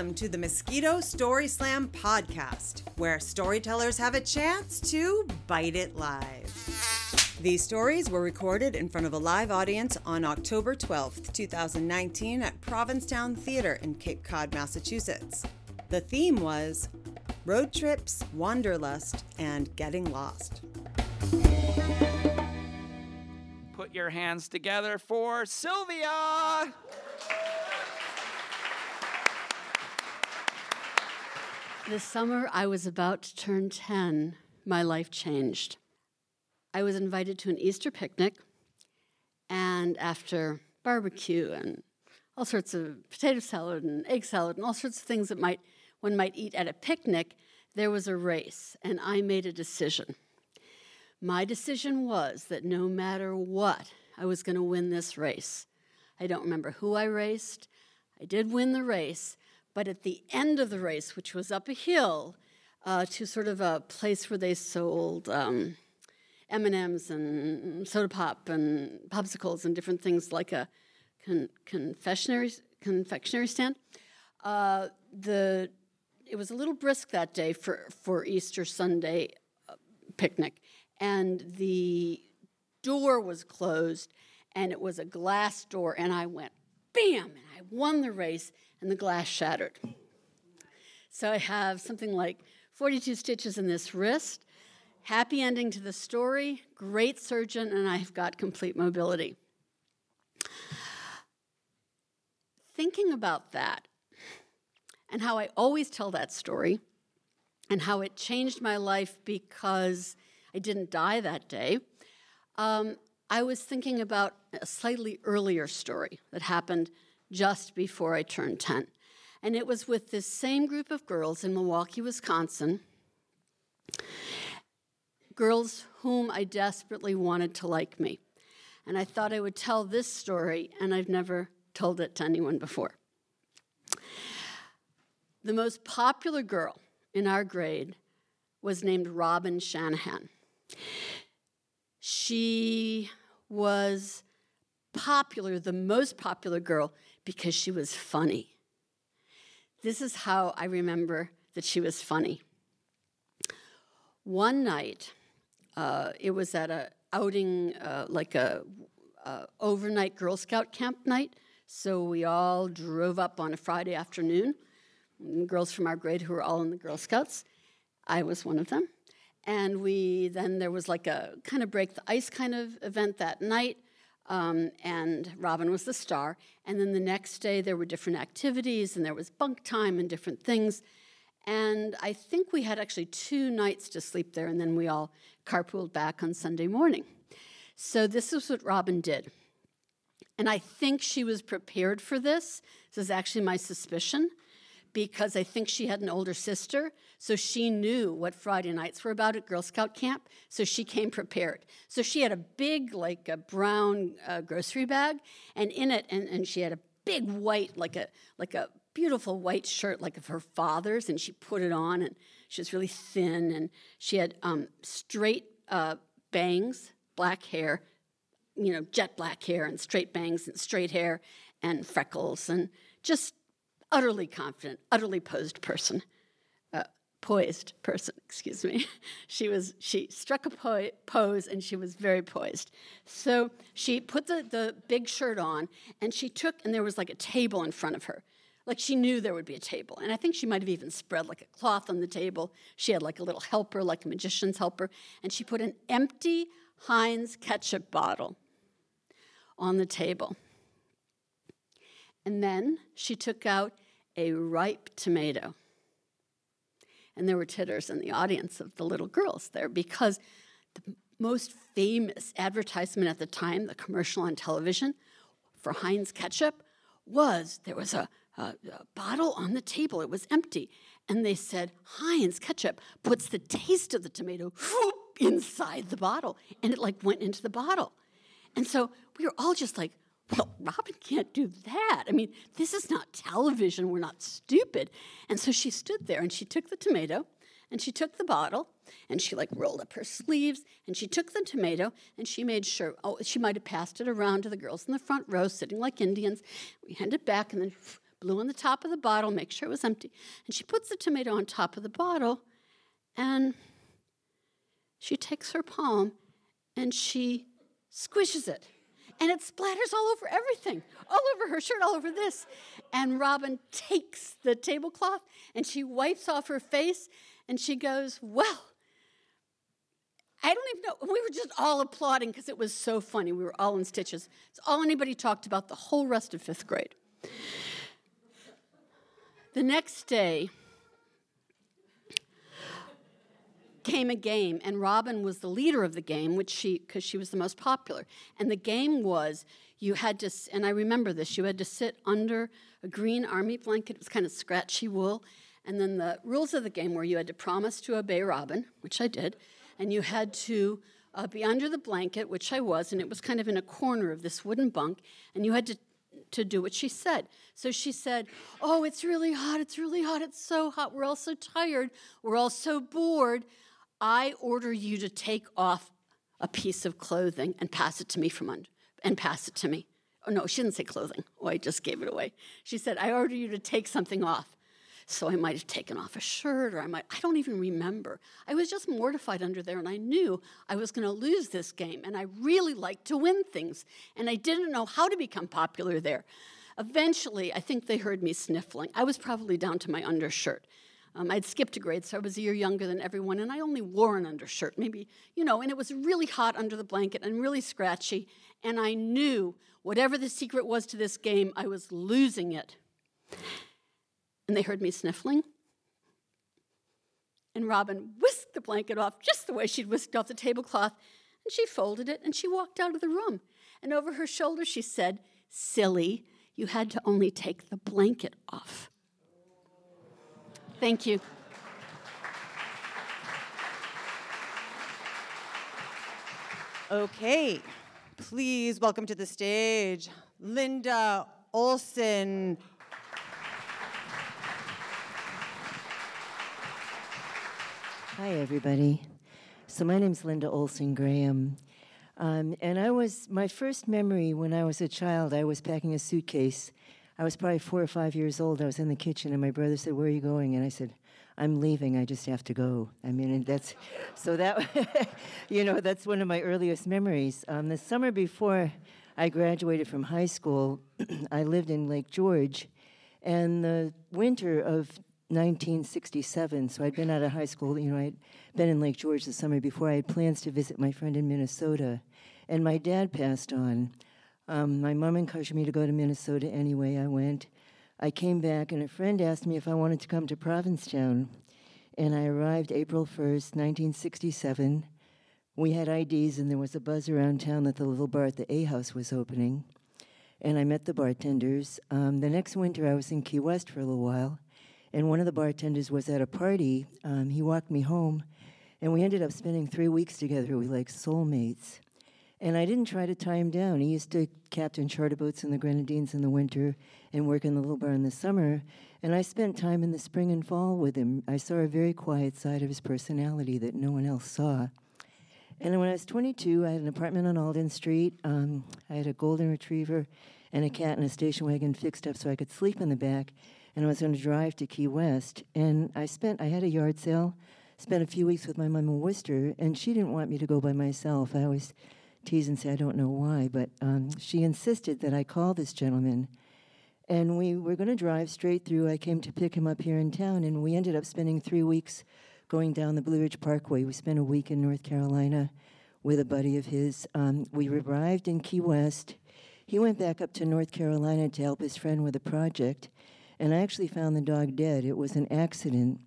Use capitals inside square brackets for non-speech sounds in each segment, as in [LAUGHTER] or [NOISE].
Welcome to the Mosquito Story Slam podcast, where storytellers have a chance to bite it live. These stories were recorded in front of a live audience on October 12th, 2019, at Provincetown Theatre in Cape Cod, Massachusetts. The theme was road trips, wanderlust, and getting lost. Put your hands together for Sylvia. This summer, I was about to turn 10. My life changed. I was invited to an Easter picnic, and after barbecue and all sorts of potato salad and egg salad and all sorts of things that might one might eat at a picnic, there was a race, and I made a decision. My decision was that no matter what, I was going to win this race. I don't remember who I raced. I did win the race, but at the end of the race, which was up a hill uh, to sort of a place where they sold um, M&Ms and soda pop and popsicles and different things like a con- confectionery, confectionery stand, uh, the, it was a little brisk that day for, for Easter Sunday uh, picnic. And the door was closed, and it was a glass door, and I went bam, and I won the race and the glass shattered. So I have something like 42 stitches in this wrist. Happy ending to the story, great surgeon, and I've got complete mobility. Thinking about that and how I always tell that story and how it changed my life because I didn't die that day, um, I was thinking about a slightly earlier story that happened just before I turned 10. And it was with this same group of girls in Milwaukee, Wisconsin, girls whom I desperately wanted to like me. And I thought I would tell this story, and I've never told it to anyone before. The most popular girl in our grade was named Robin Shanahan. She was popular, the most popular girl, because she was funny. This is how I remember that she was funny. One night, uh, it was at a outing, uh, like a uh, overnight Girl Scout camp night. So we all drove up on a Friday afternoon. Girls from our grade who were all in the Girl Scouts. I was one of them. And we then there was like a kind of break the ice kind of event that night. Um, and Robin was the star. And then the next day there were different activities and there was bunk time and different things. And I think we had actually two nights to sleep there, and then we all carpooled back on Sunday morning. So this is what Robin did. And I think she was prepared for this. This is actually my suspicion because I think she had an older sister, so she knew what Friday nights were about at Girl Scout camp, so she came prepared. So she had a big, like a brown uh, grocery bag, and in it, and, and she had a big white, like a like a beautiful white shirt, like of her father's, and she put it on, and she was really thin, and she had um, straight uh, bangs, black hair, you know, jet black hair, and straight bangs, and straight hair, and freckles, and just utterly confident, utterly posed person, uh, poised person, [LAUGHS] excuse me. she was she struck a po- pose and she was very poised. So she put the the big shirt on and she took and there was like a table in front of her. Like she knew there would be a table. And I think she might have even spread like a cloth on the table. She had like a little helper, like a magician's helper, and she put an empty Heinz ketchup bottle on the table. And then she took out a ripe tomato. And there were titters in the audience of the little girls there because the most famous advertisement at the time, the commercial on television for Heinz ketchup, was there was a, a, a bottle on the table, it was empty. And they said, Heinz ketchup puts the taste of the tomato whoop, inside the bottle. And it like went into the bottle. And so we were all just like, well, Robin can't do that. I mean, this is not television. We're not stupid. And so she stood there and she took the tomato and she took the bottle and she like rolled up her sleeves and she took the tomato and she made sure, oh, she might have passed it around to the girls in the front row sitting like Indians. We handed it back and then [SNIFFS] blew on the top of the bottle, make sure it was empty, and she puts the tomato on top of the bottle, and she takes her palm and she squishes it. And it splatters all over everything, all over her shirt, all over this. And Robin takes the tablecloth and she wipes off her face and she goes, Well, I don't even know. We were just all applauding because it was so funny. We were all in stitches. It's all anybody talked about the whole rest of fifth grade. The next day came a game, and Robin was the leader of the game, which she, because she was the most popular. And the game was you had to, and I remember this, you had to sit under a green army blanket. It was kind of scratchy wool. And then the rules of the game were you had to promise to obey Robin, which I did and you had to uh, be under the blanket, which I was, and it was kind of in a corner of this wooden bunk, and you had to to do what she said. So she said, "Oh, it's really hot. It's really hot. It's so hot. We're all so tired. We're all so bored. I order you to take off a piece of clothing and pass it to me from under and pass it to me." Oh no, she didn't say clothing. Oh, I just gave it away. She said, "I order you to take something off." So I might have taken off a shirt, or I might, I don't even remember. I was just mortified under there, and I knew I was going to lose this game, and I really liked to win things, and I didn't know how to become popular there. Eventually, I think they heard me sniffling. I was probably down to my undershirt. Um, I'd skipped a grade, so I was a year younger than everyone, and I only wore an undershirt, maybe, you know, and it was really hot under the blanket and really scratchy, and I knew whatever the secret was to this game, I was losing it and they heard me sniffling. And Robin whisked the blanket off just the way she'd whisked off the tablecloth, and she folded it and she walked out of the room. And over her shoulder, she said, Silly, you had to only take the blanket off. Thank you. Okay, please welcome to the stage Linda Olson. Hi, everybody. So, my name's Linda Olson Graham. Um, and I was, my first memory when I was a child, I was packing a suitcase. I was probably four or five years old. I was in the kitchen, and my brother said, Where are you going? And I said, I'm leaving. I just have to go. I mean, that's, [LAUGHS] so that, [LAUGHS] you know, that's one of my earliest memories. Um, the summer before I graduated from high school, [CLEARS THROAT] I lived in Lake George. And the winter of 1967, so I'd been out of high school. You know, I'd been in Lake George the summer before. I had plans to visit my friend in Minnesota, and my dad passed on. Um, my mom encouraged me to go to Minnesota anyway. I went. I came back, and a friend asked me if I wanted to come to Provincetown, and I arrived April 1st, 1967. We had IDs, and there was a buzz around town that the little bar at the A House was opening, and I met the bartenders. Um, the next winter, I was in Key West for a little while and one of the bartenders was at a party. Um, he walked me home, and we ended up spending three weeks together. We were like soulmates. And I didn't try to tie him down. He used to captain charter boats in the Grenadines in the winter and work in the little bar in the summer. And I spent time in the spring and fall with him. I saw a very quiet side of his personality that no one else saw. And when I was 22, I had an apartment on Alden Street. Um, I had a golden retriever and a cat in a station wagon fixed up so I could sleep in the back and I was going to drive to Key West. And I spent, I had a yard sale, spent a few weeks with my mom in Worcester, and she didn't want me to go by myself. I always tease and say I don't know why, but um, she insisted that I call this gentleman. And we were going to drive straight through. I came to pick him up here in town, and we ended up spending three weeks going down the Blue Ridge Parkway. We spent a week in North Carolina with a buddy of his. Um, we arrived in Key West. He went back up to North Carolina to help his friend with a project and I actually found the dog dead. It was an accident.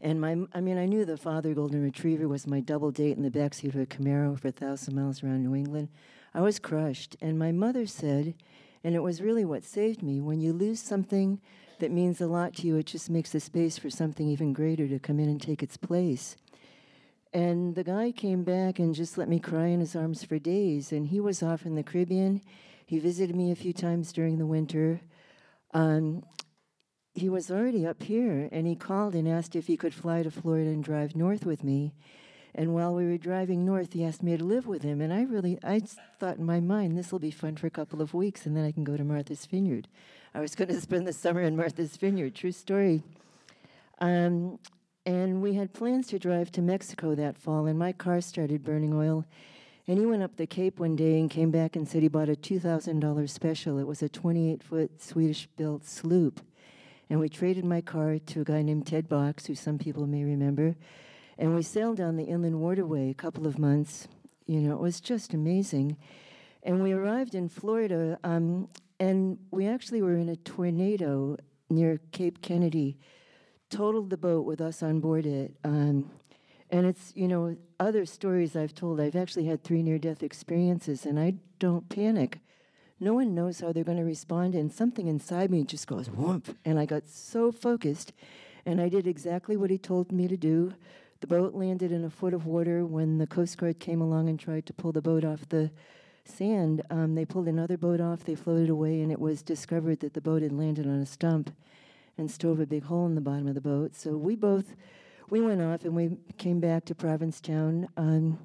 And my, I mean, I knew the father golden retriever was my double date in the backseat of a Camaro for a thousand miles around New England. I was crushed. And my mother said, and it was really what saved me when you lose something that means a lot to you, it just makes the space for something even greater to come in and take its place. And the guy came back and just let me cry in his arms for days. And he was off in the Caribbean. He visited me a few times during the winter. Um, he was already up here, and he called and asked if he could fly to Florida and drive north with me. And while we were driving north, he asked me to live with him. And I really, I thought in my mind, this will be fun for a couple of weeks, and then I can go to Martha's Vineyard. I was [LAUGHS] going to spend the summer in Martha's Vineyard. True story. Um, and we had plans to drive to Mexico that fall, and my car started burning oil. And he went up the Cape one day and came back and said he bought a $2,000 special. It was a 28 foot Swedish built sloop. And we traded my car to a guy named Ted Box, who some people may remember. And we sailed down the inland waterway a couple of months. You know, it was just amazing. And we arrived in Florida, um, and we actually were in a tornado near Cape Kennedy, totaled the boat with us on board it. Um, and it's, you know, other stories I've told, I've actually had three near death experiences, and I don't panic. No one knows how they're going to respond, and something inside me just goes whoomp. And I got so focused, and I did exactly what he told me to do. The boat landed in a foot of water when the Coast Guard came along and tried to pull the boat off the sand. Um, they pulled another boat off, they floated away, and it was discovered that the boat had landed on a stump and stove a big hole in the bottom of the boat. So we both we went off and we came back to Provincetown. Um,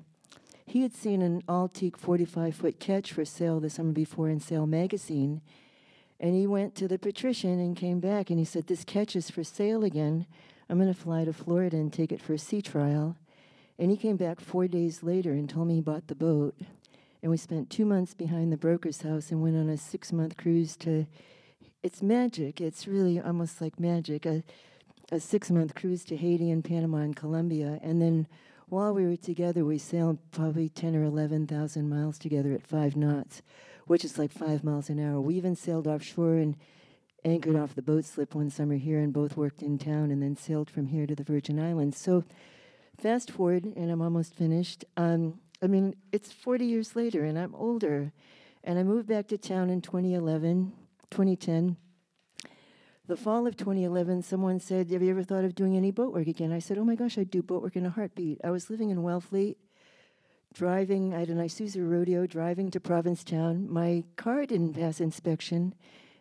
he had seen an Altique 45 foot ketch for sale the summer before in Sail magazine. And he went to the patrician and came back and he said, This ketch is for sale again. I'm going to fly to Florida and take it for a sea trial. And he came back four days later and told me he bought the boat. And we spent two months behind the broker's house and went on a six month cruise to. It's magic. It's really almost like magic. A, a six month cruise to Haiti and Panama and Colombia. And then while we were together, we sailed probably 10 or 11,000 miles together at five knots, which is like five miles an hour. We even sailed offshore and anchored off the boat slip one summer here and both worked in town and then sailed from here to the Virgin Islands. So fast forward, and I'm almost finished. Um, I mean, it's 40 years later and I'm older. And I moved back to town in 2011, 2010 the fall of 2011, someone said, Have you ever thought of doing any boat work again? I said, Oh my gosh, I'd do boat work in a heartbeat. I was living in Wellfleet, driving, I had an Isuzu rodeo, driving to Provincetown. My car didn't pass inspection,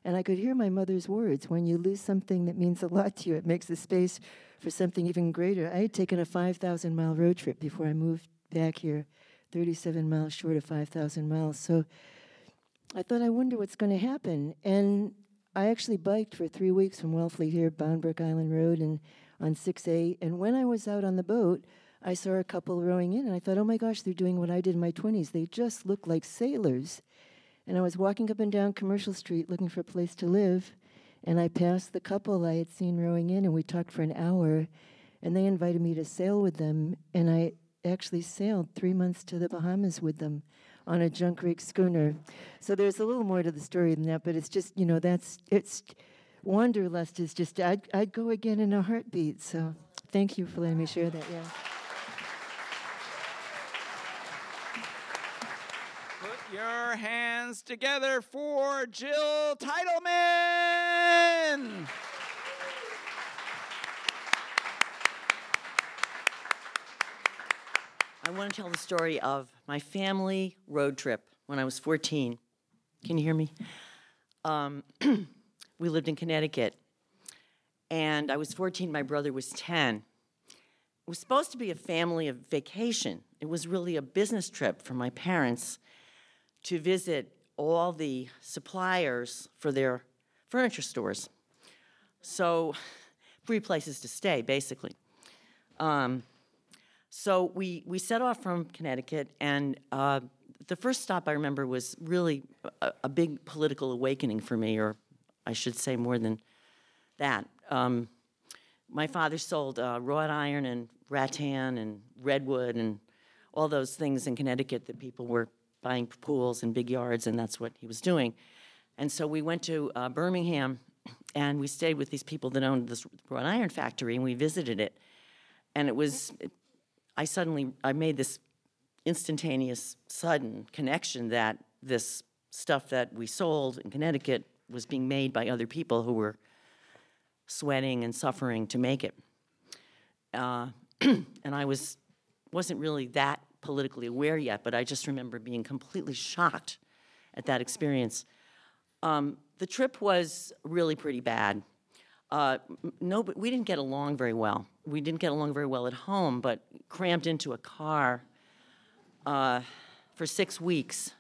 and I could hear my mother's words When you lose something that means a lot to you, it makes the space for something even greater. I had taken a 5,000 mile road trip before I moved back here, 37 miles short of 5,000 miles. So I thought, I wonder what's going to happen. And I actually biked for three weeks from Wellfleet here, Bound Brook Island Road, and on 6A. And when I was out on the boat, I saw a couple rowing in, and I thought, oh my gosh, they're doing what I did in my 20s. They just look like sailors. And I was walking up and down Commercial Street looking for a place to live, and I passed the couple I had seen rowing in, and we talked for an hour, and they invited me to sail with them, and I actually sailed three months to the Bahamas with them on a junk rig schooner. So there's a little more to the story than that, but it's just, you know, that's, it's, Wanderlust is just, I'd, I'd go again in a heartbeat. So thank you for letting me share that, yeah. Put your hands together for Jill Titleman. I want to tell the story of my family road trip when I was 14. Can you hear me? Um, [CLEARS THROAT] we lived in Connecticut, and I was 14, my brother was 10. It was supposed to be a family vacation. It was really a business trip for my parents to visit all the suppliers for their furniture stores. So, three places to stay, basically. Um, so we, we set off from Connecticut, and uh, the first stop I remember was really a, a, big political awakening for me, or I should say more than that. Um, my father sold uh, wrought iron and rattan and redwood and all those things in Connecticut that people were buying pools and big yards, and that's what he was doing. And so we went to uh, Birmingham, and we stayed with these people that owned this wrought iron factory, and we visited it. And it was I suddenly I made this instantaneous, sudden connection that this stuff that we sold in Connecticut was being made by other people who were sweating and suffering to make it. Uh, [CLEARS THROAT] and I was wasn't really that politically aware yet, but I just remember being completely shocked at that experience. Um, the trip was really pretty bad. Uh, no, but we didn't get along very well. We didn't get along very well at home, but crammed into a car uh, for six weeks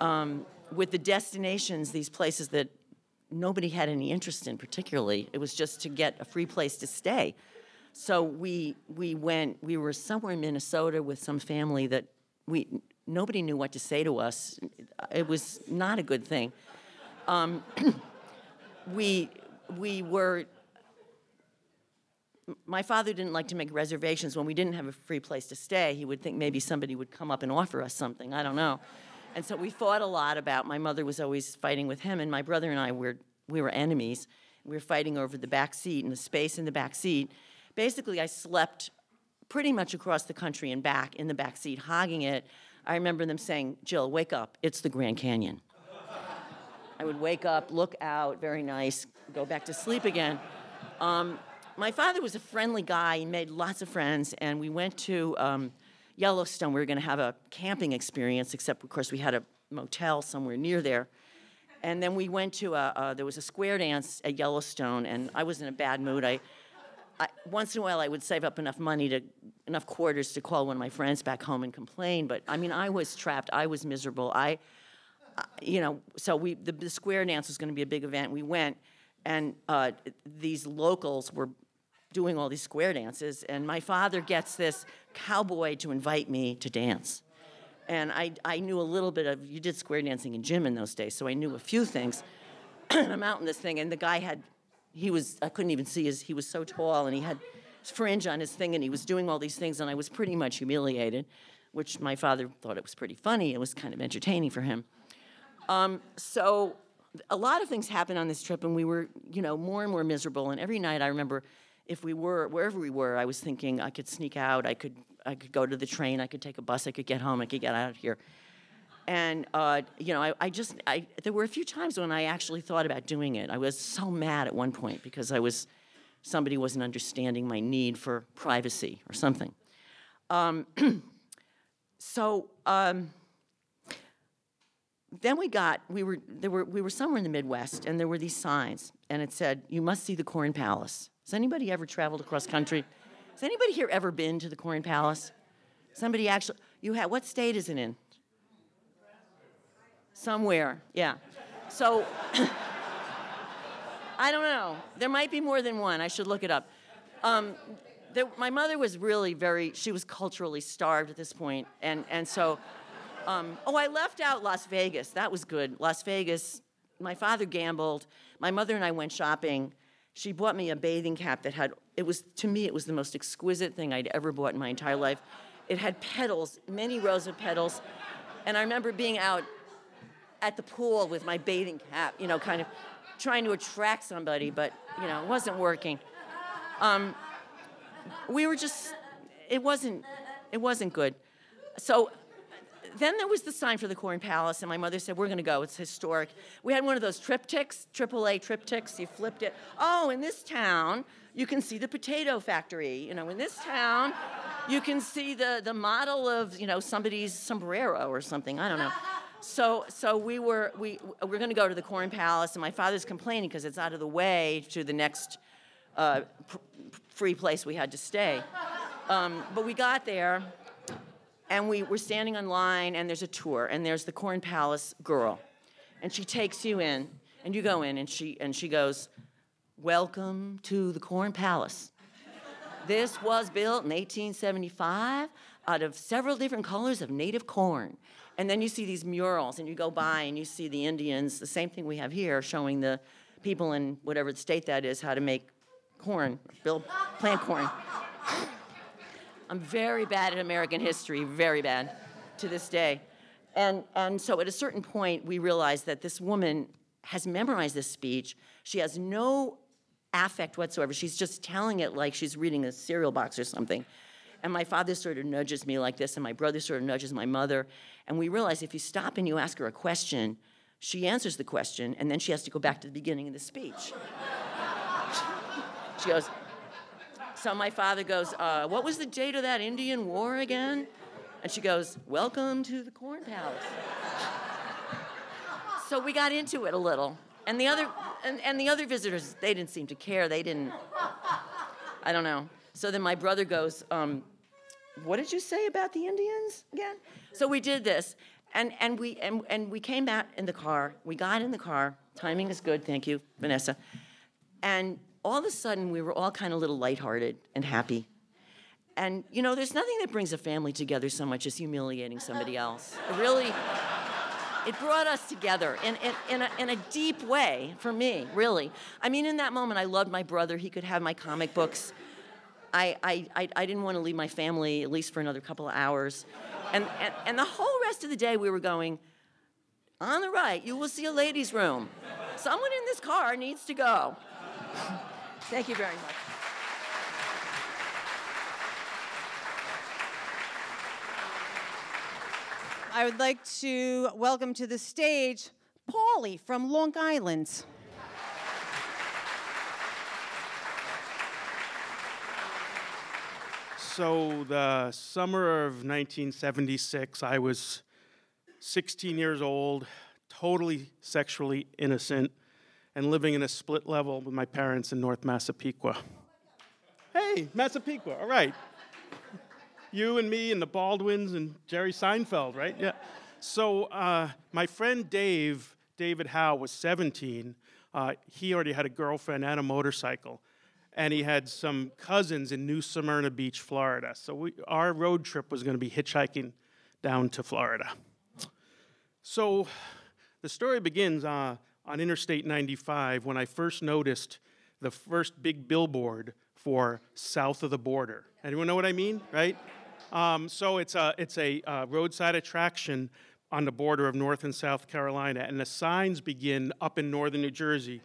um, with the destinations, these places that nobody had any interest in particularly. It was just to get a free place to stay. So we we went. We were somewhere in Minnesota with some family that we nobody knew what to say to us. It was not a good thing. Um, [CLEARS THROAT] we we were. My father didn't like to make reservations when we didn't have a free place to stay. He would think maybe somebody would come up and offer us something. I don't know. And so we fought a lot about. My mother was always fighting with him, and my brother and I were we were enemies. We were fighting over the back seat and the space in the back seat. Basically, I slept pretty much across the country and back in the back seat, hogging it. I remember them saying, "Jill, wake up! It's the Grand Canyon." I would wake up, look out, very nice, go back to sleep again. Um, my father was a friendly guy. He made lots of friends, and we went to um, Yellowstone. We were going to have a camping experience, except, of course, we had a motel somewhere near there. And then we went to a, uh, there was a square dance at Yellowstone, and I was in a bad mood. I, I, once in a while, I would save up enough money to, enough quarters to call one of my friends back home and complain. But I mean, I was trapped. I was miserable. I, you know, so we, the, the square dance was going to be a big event. We went, and uh, these locals were doing all these square dances, and my father gets this cowboy to invite me to dance. And I, I knew a little bit of, you did square dancing in gym in those days, so I knew a few things. [CLEARS THROAT] and I'm out in this thing, and the guy had, he was, I couldn't even see his, he was so tall, and he had fringe on his thing, and he was doing all these things, and I was pretty much humiliated, which my father thought it was pretty funny. It was kind of entertaining for him. Um, so a lot of things happened on this trip, and we were, you know, more and more miserable. And every night, I remember, if we were wherever we were, I was thinking I could sneak out, I could, I could go to the train, I could take a bus, I could get home, I could get out of here. And uh, you know, I, I just, I, there were a few times when I actually thought about doing it. I was so mad at one point because I was, somebody wasn't understanding my need for privacy or something. Um, [CLEARS THROAT] so. Um, then we got we were there were we were somewhere in the Midwest and there were these signs and it said you must see the Corn Palace. Has anybody ever traveled across country? Has anybody here ever been to the Corn Palace? Somebody actually you have what state is it in? Somewhere, yeah. So [COUGHS] I don't know. There might be more than one. I should look it up. Um, there, my mother was really very. She was culturally starved at this point, and and so. Um, oh, I left out Las Vegas. That was good. Las Vegas. My father gambled. My mother and I went shopping. She bought me a bathing cap that had. It was to me. It was the most exquisite thing I'd ever bought in my entire life. It had petals, many rows of petals, and I remember being out at the pool with my bathing cap. You know, kind of trying to attract somebody, but you know, it wasn't working. Um, we were just. It wasn't. It wasn't good. So then there was the sign for the Corn Palace, and my mother said, We're going to go. It's historic. We had one of those TripTiks, AAA TripTiks. You flipped it. Oh, in this town, you can see the potato factory. You know, in this town, you can see the, the model of, you know, somebody's sombrero or something. I don't know. So, so we were we we we're going to go to the Corn Palace, and my father's complaining because it's out of the way to the next uh, pr- free place we had to stay. Um, but we got there, and we were standing on line and there's a tour and there's the corn palace girl. And she takes you in and you go in and she and she goes welcome to the corn palace. This was built in 1875 out of several different colors of native corn. And then you see these murals and you go by and you see the indians. The same thing we have here showing the people in whatever state that is how to make corn build plant corn I'm very bad at American history, very bad to this day. And, and so at a certain point, we realized that this woman has memorized this speech. She has no affect whatsoever. She's just telling it like she's reading a cereal box or something. And my father sort of nudges me like this, and my brother sort of nudges my mother. And we realize if you stop and you ask her a question, she answers the question, and then she has to go back to the beginning of the speech. [LAUGHS] she goes, so my father goes, uh, What was the date of that Indian war again? And she goes, Welcome to the Corn Palace. [LAUGHS] so we got into it a little. And the other and, and the other visitors, they didn't seem to care. They didn't. I don't know. So then my brother goes, um, "What did you say about the Indians again?" So we did this, and and we and, and we came out in the car. We got in the car. Timing is good. Thank you, Vanessa. And all of a sudden, we were all kind of a little lighthearted and happy. And you know, there's nothing that brings a family together so much as humiliating somebody else. It really, it brought us together in, in, in, a, in a deep way for me, really. I mean, in that moment, I loved my brother. He could have my comic books. I, I, I, I didn't want to leave my family at least for another couple of hours. And, and, and the whole rest of the day, we were going, on the right, you will see a ladies' room. Someone in this car needs to go. Thank you very much. I would like to welcome to the stage Paulie from Long Island. So, the summer of 1976, I was 16 years old, totally sexually innocent, and living in a split level with my parents in North Massapequa. Hey, Massapequa, all right. You and me and the Baldwins and Jerry Seinfeld, right? Yeah. So, uh, my friend Dave, David Howe, was 17. Uh, he already had a girlfriend and a motorcycle and he had some cousins in New Smyrna Beach, Florida. So we, our road trip was going to be hitchhiking down to Florida. So the story begins uh, on Interstate 95 when I first noticed the first big billboard for south of the border. Anyone know what I mean, right? Um, so it's a, it's a uh, roadside attraction on the border of North and South Carolina, and the signs begin up in northern New Jersey.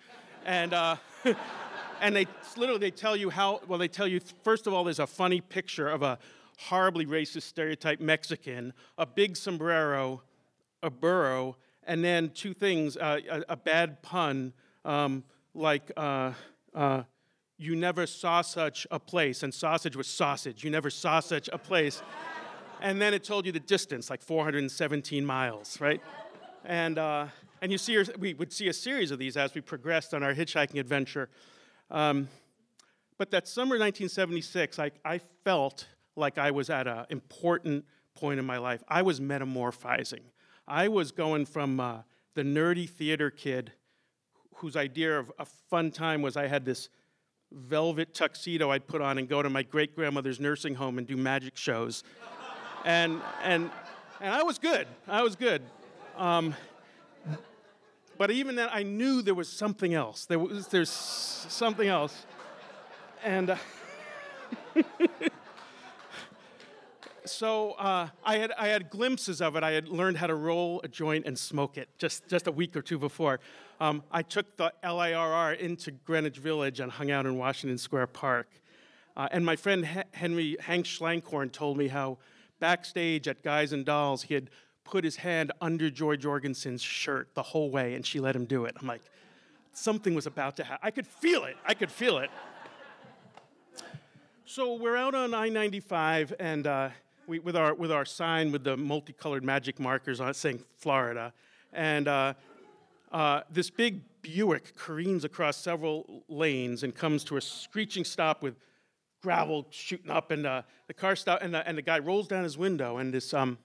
And uh, [LAUGHS] and they literally they tell you how well they tell you first of all there's a funny picture of a horribly racist stereotype mexican a big sombrero a burro and then two things uh, a, a, bad pun um, like uh, uh, you never saw such a place and sausage was sausage you never saw such a place and then it told you the distance like 417 miles right and uh, and you see we would see a series of these as we progressed on our hitchhiking adventure um, but that summer 1976, I, I felt like I was at an important point in my life. I was metamorphizing. I was going from uh, the nerdy theater kid whose idea of a fun time was I had this velvet tuxedo I'd put on and go to my great grandmother's nursing home and do magic shows. and, and, and I was good. I was good. Um, but even then, I knew there was something else. There was, there's something else. And uh, [LAUGHS] so uh, I, had, I had glimpses of it. I had learned how to roll a joint and smoke it just, just a week or two before. Um, I took the LIRR into Greenwich Village and hung out in Washington Square Park. Uh, and my friend Henry Hank Schlankhorn told me how backstage at Guys and Dolls he had put his hand under Joy Jorgensen's shirt the whole way, and she let him do it. I'm like, something was about to happen. I could feel it. I could feel it. So we're out on I-95, and uh, we, with our with our sign with the multicolored magic markers on it saying Florida, and uh, uh, this big Buick careens across several lanes and comes to a screeching stop with gravel shooting up, and uh, the car stop, and and the guy rolls down his window, and this um,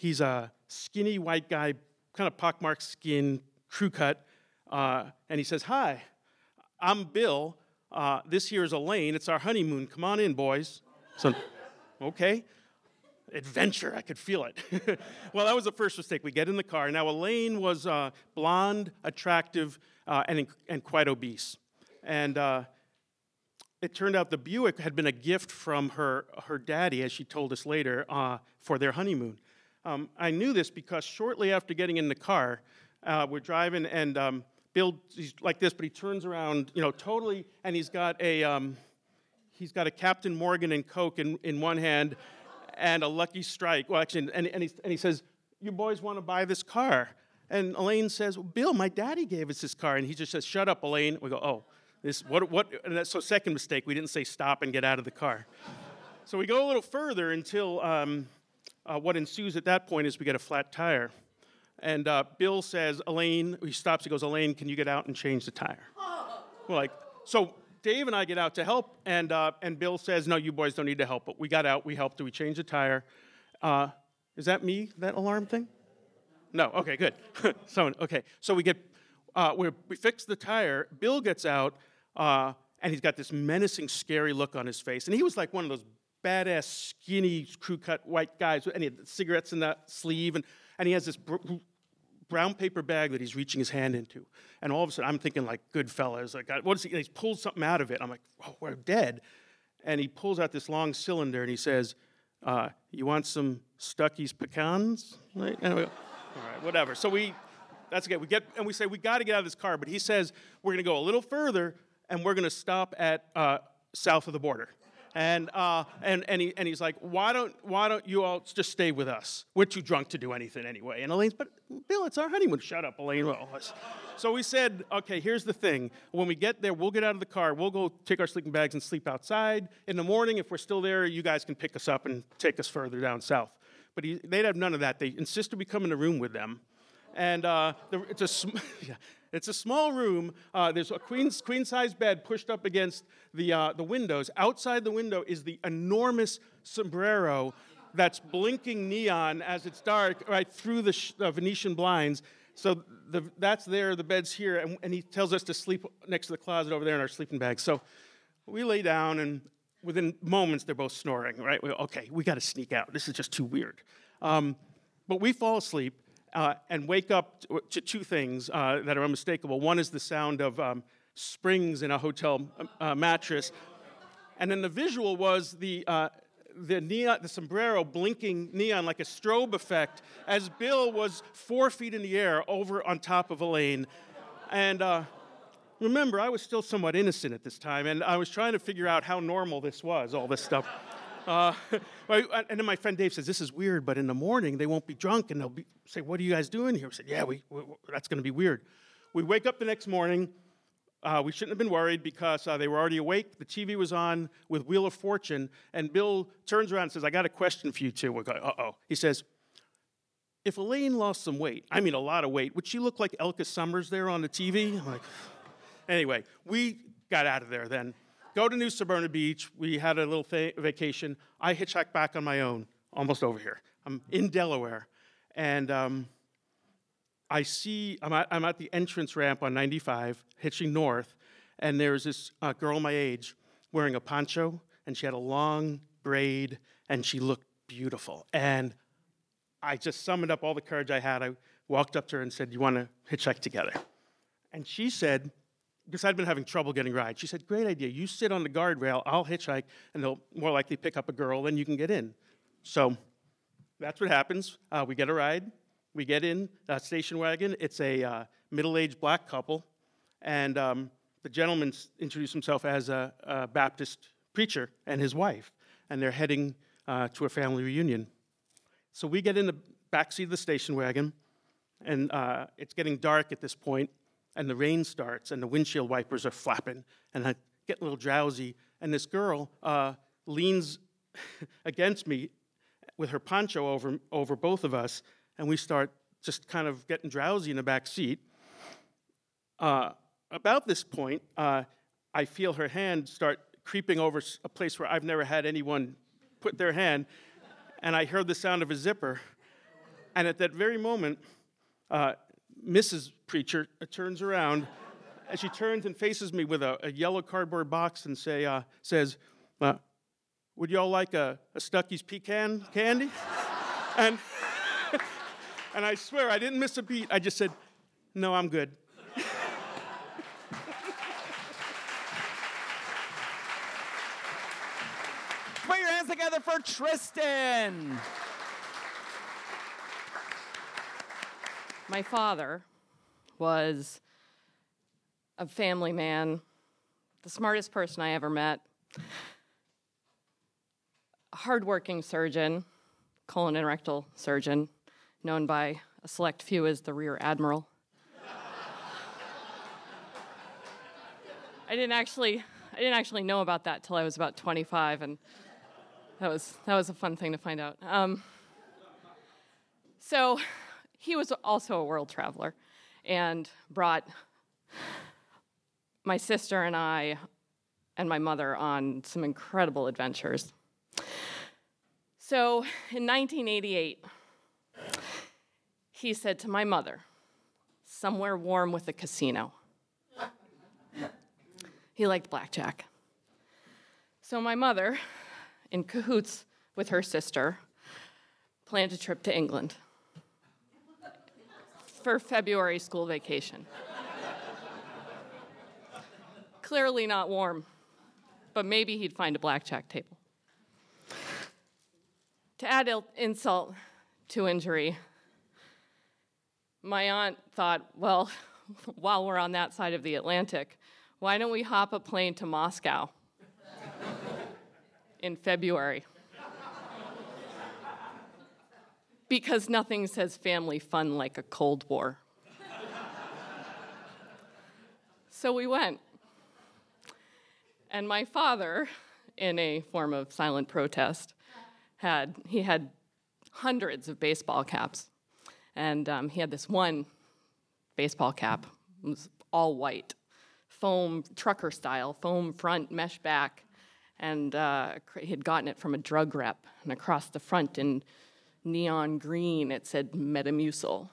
He's a skinny white guy, kind of pockmarked skin, crew cut, uh, and he says, Hi, I'm Bill. Uh, this here is Elaine. It's our honeymoon. Come on in, boys. So, okay. Adventure, I could feel it. [LAUGHS] well, that was the first mistake. We get in the car. Now, Elaine was uh, blonde, attractive, uh, and, and quite obese. And uh, it turned out the Buick had been a gift from her, her daddy, as she told us later, uh, for their honeymoon. Um, I knew this because shortly after getting in the car, uh, we're driving and um, Bill, he's like this, but he turns around, you know, totally, and he's got a, um, he's got a Captain Morgan and Coke in, in one hand and a Lucky Strike. Well, actually, and, and, he, and he says, you boys want to buy this car? And Elaine says, well, Bill, my daddy gave us this car. And he just says, shut up, Elaine. We go, oh, this, what, what, and that's, so second mistake, we didn't say stop and get out of the car. [LAUGHS] so we go a little further until, um, uh, what ensues at that point is we get a flat tire. And uh, Bill says, Elaine, he stops, he goes, Elaine, can you get out and change the tire? We're like, so Dave and I get out to help, and, uh, and Bill says, no, you boys don't need to help. But we got out, we helped, we changed the tire. Uh, is that me, that alarm thing? No, okay, good. [LAUGHS] so, okay, so we get, uh, we we fix the tire. Bill gets out, uh, and he's got this menacing, scary look on his face. And he was like one of those badass, skinny, crew cut white guys, and he had cigarettes in that sleeve, and, and he has this br- brown paper bag that he's reaching his hand into. And all of a sudden, I'm thinking like Goodfellas, like, what is he? And he pulls something out of it. I'm like, oh, we're dead. And he pulls out this long cylinder and he says, uh, you want some Stuckey's pecans? Right? All right, whatever. So we, that's okay. We get, and we say, we got to get out of this car. But he says, we're going to go a little further and we're going to stop at uh, south of the border. And, uh, and, and, he, and he's like, why don't, why don't you all just stay with us? We're too drunk to do anything anyway. And Elaine's, but Bill, it's our honeymoon. Shut up, Elaine. So we said, okay, here's the thing. When we get there, we'll get out of the car. We'll go take our sleeping bags and sleep outside. In the morning, if we're still there, you guys can pick us up and take us further down south. But he, they'd have none of that. They insisted we come in the room with them. And uh, the, it's, a sm- [LAUGHS] it's a small room. Uh, there's a queen, queen size bed pushed up against the, uh, the windows. Outside the window is the enormous sombrero that's blinking neon as it's dark right through the sh- Venetian blinds. So the, that's there, the bed's here, and, and he tells us to sleep next to the closet over there in our sleeping bags. So we lay down, and within moments, they're both snoring, right? We, okay, we got to sneak out. This is just too weird. Um, but we fall asleep uh, and wake up to two things uh, that are unmistakable. One is the sound of um, springs in a hotel uh, mattress, and then the visual was the uh, the neon, the sombrero blinking neon like a strobe effect as Bill was four feet in the air over on top of Elaine, and. Uh, remember, I was still somewhat innocent at this time, and I was trying to figure out how normal this was, all this stuff. Uh, [LAUGHS] and then my friend Dave says, This is weird, but in the morning they won't be drunk and they'll be, say, What are you guys doing here? We said, Yeah, we, we that's going to be weird. We wake up the next morning. Uh, we shouldn't have been worried because uh, they were already awake. The TV was on with Wheel of Fortune, and Bill turns around and says, I got a question for you two. We go, Uh oh. He says, If Elaine lost some weight, I mean a lot of weight, would she look like Elke Summers there on the TV? I'm like, [SIGHS] Anyway, we got out of there then go to New Smyrna Beach. We had a little vacation. I hitchhiked back on my own, almost over here. I'm in Delaware, and um, I see I'm at, I'm at, the entrance ramp on 95, hitching north, and there's this uh, girl my age wearing a poncho, and she had a long braid, and she looked beautiful. And I just summoned up all the courage I had. I walked up to her and said, "You want to hitchhike together?" And she said, because I'd been having trouble getting rides. She said, Great idea. You sit on the guardrail, I'll hitchhike, and they'll more likely pick up a girl, then you can get in. So that's what happens. Uh, we get a ride, we get in a station wagon. It's a uh, middle aged black couple, and um, the gentleman introduced himself as a, a, Baptist preacher and his wife, and they're heading uh, to a family reunion. So we get in the back seat of the station wagon, and uh, it's getting dark at this point and the rain starts and the windshield wipers are flapping and I get a little drowsy and this girl uh, leans [LAUGHS] against me with her poncho over, over both of us and we start just kind of getting drowsy in the back seat. Uh, about this point, uh, I feel her hand start creeping over a place where I've never had anyone put their hand, and I heard the sound of a zipper. And at that very moment, uh, Mrs. Preacher turns around and she turns and faces me with a, a yellow cardboard box and say, uh, says, uh, Would y'all like a, a Stuckey's pecan candy? [LAUGHS] and, [LAUGHS] and I swear I didn't miss a beat. I just said, No, I'm good. Put your hands together for Tristan. My father was a family man, the smartest person I ever met, a hardworking surgeon, colon and rectal surgeon, known by a select few as the Rear Admiral. I didn't actually I didn't actually know about that till I was about 25, and that was that was a fun thing to find out. Um, so he was also a world traveler and brought my sister and I and my mother on some incredible adventures. So in 1988, he said to my mother, somewhere warm with a casino. He liked blackjack. So my mother, in cahoots with her sister, planned a trip to England for February school vacation. [LAUGHS] Clearly not warm, but maybe he'd find a blackjack table. To add il- insult to injury, my aunt thought, well, [LAUGHS] while we're on that side of the Atlantic, why don't we hop a plane to Moscow in February? Because nothing says family fun like a Cold War. [LAUGHS] so we went. And my father, in a form of silent protest, had he had hundreds of baseball caps, and um, he had this one baseball cap. It was all white, foam trucker style, foam front, mesh back, and uh, he had gotten it from a drug rep. And across the front in neon green, it said Metamucil.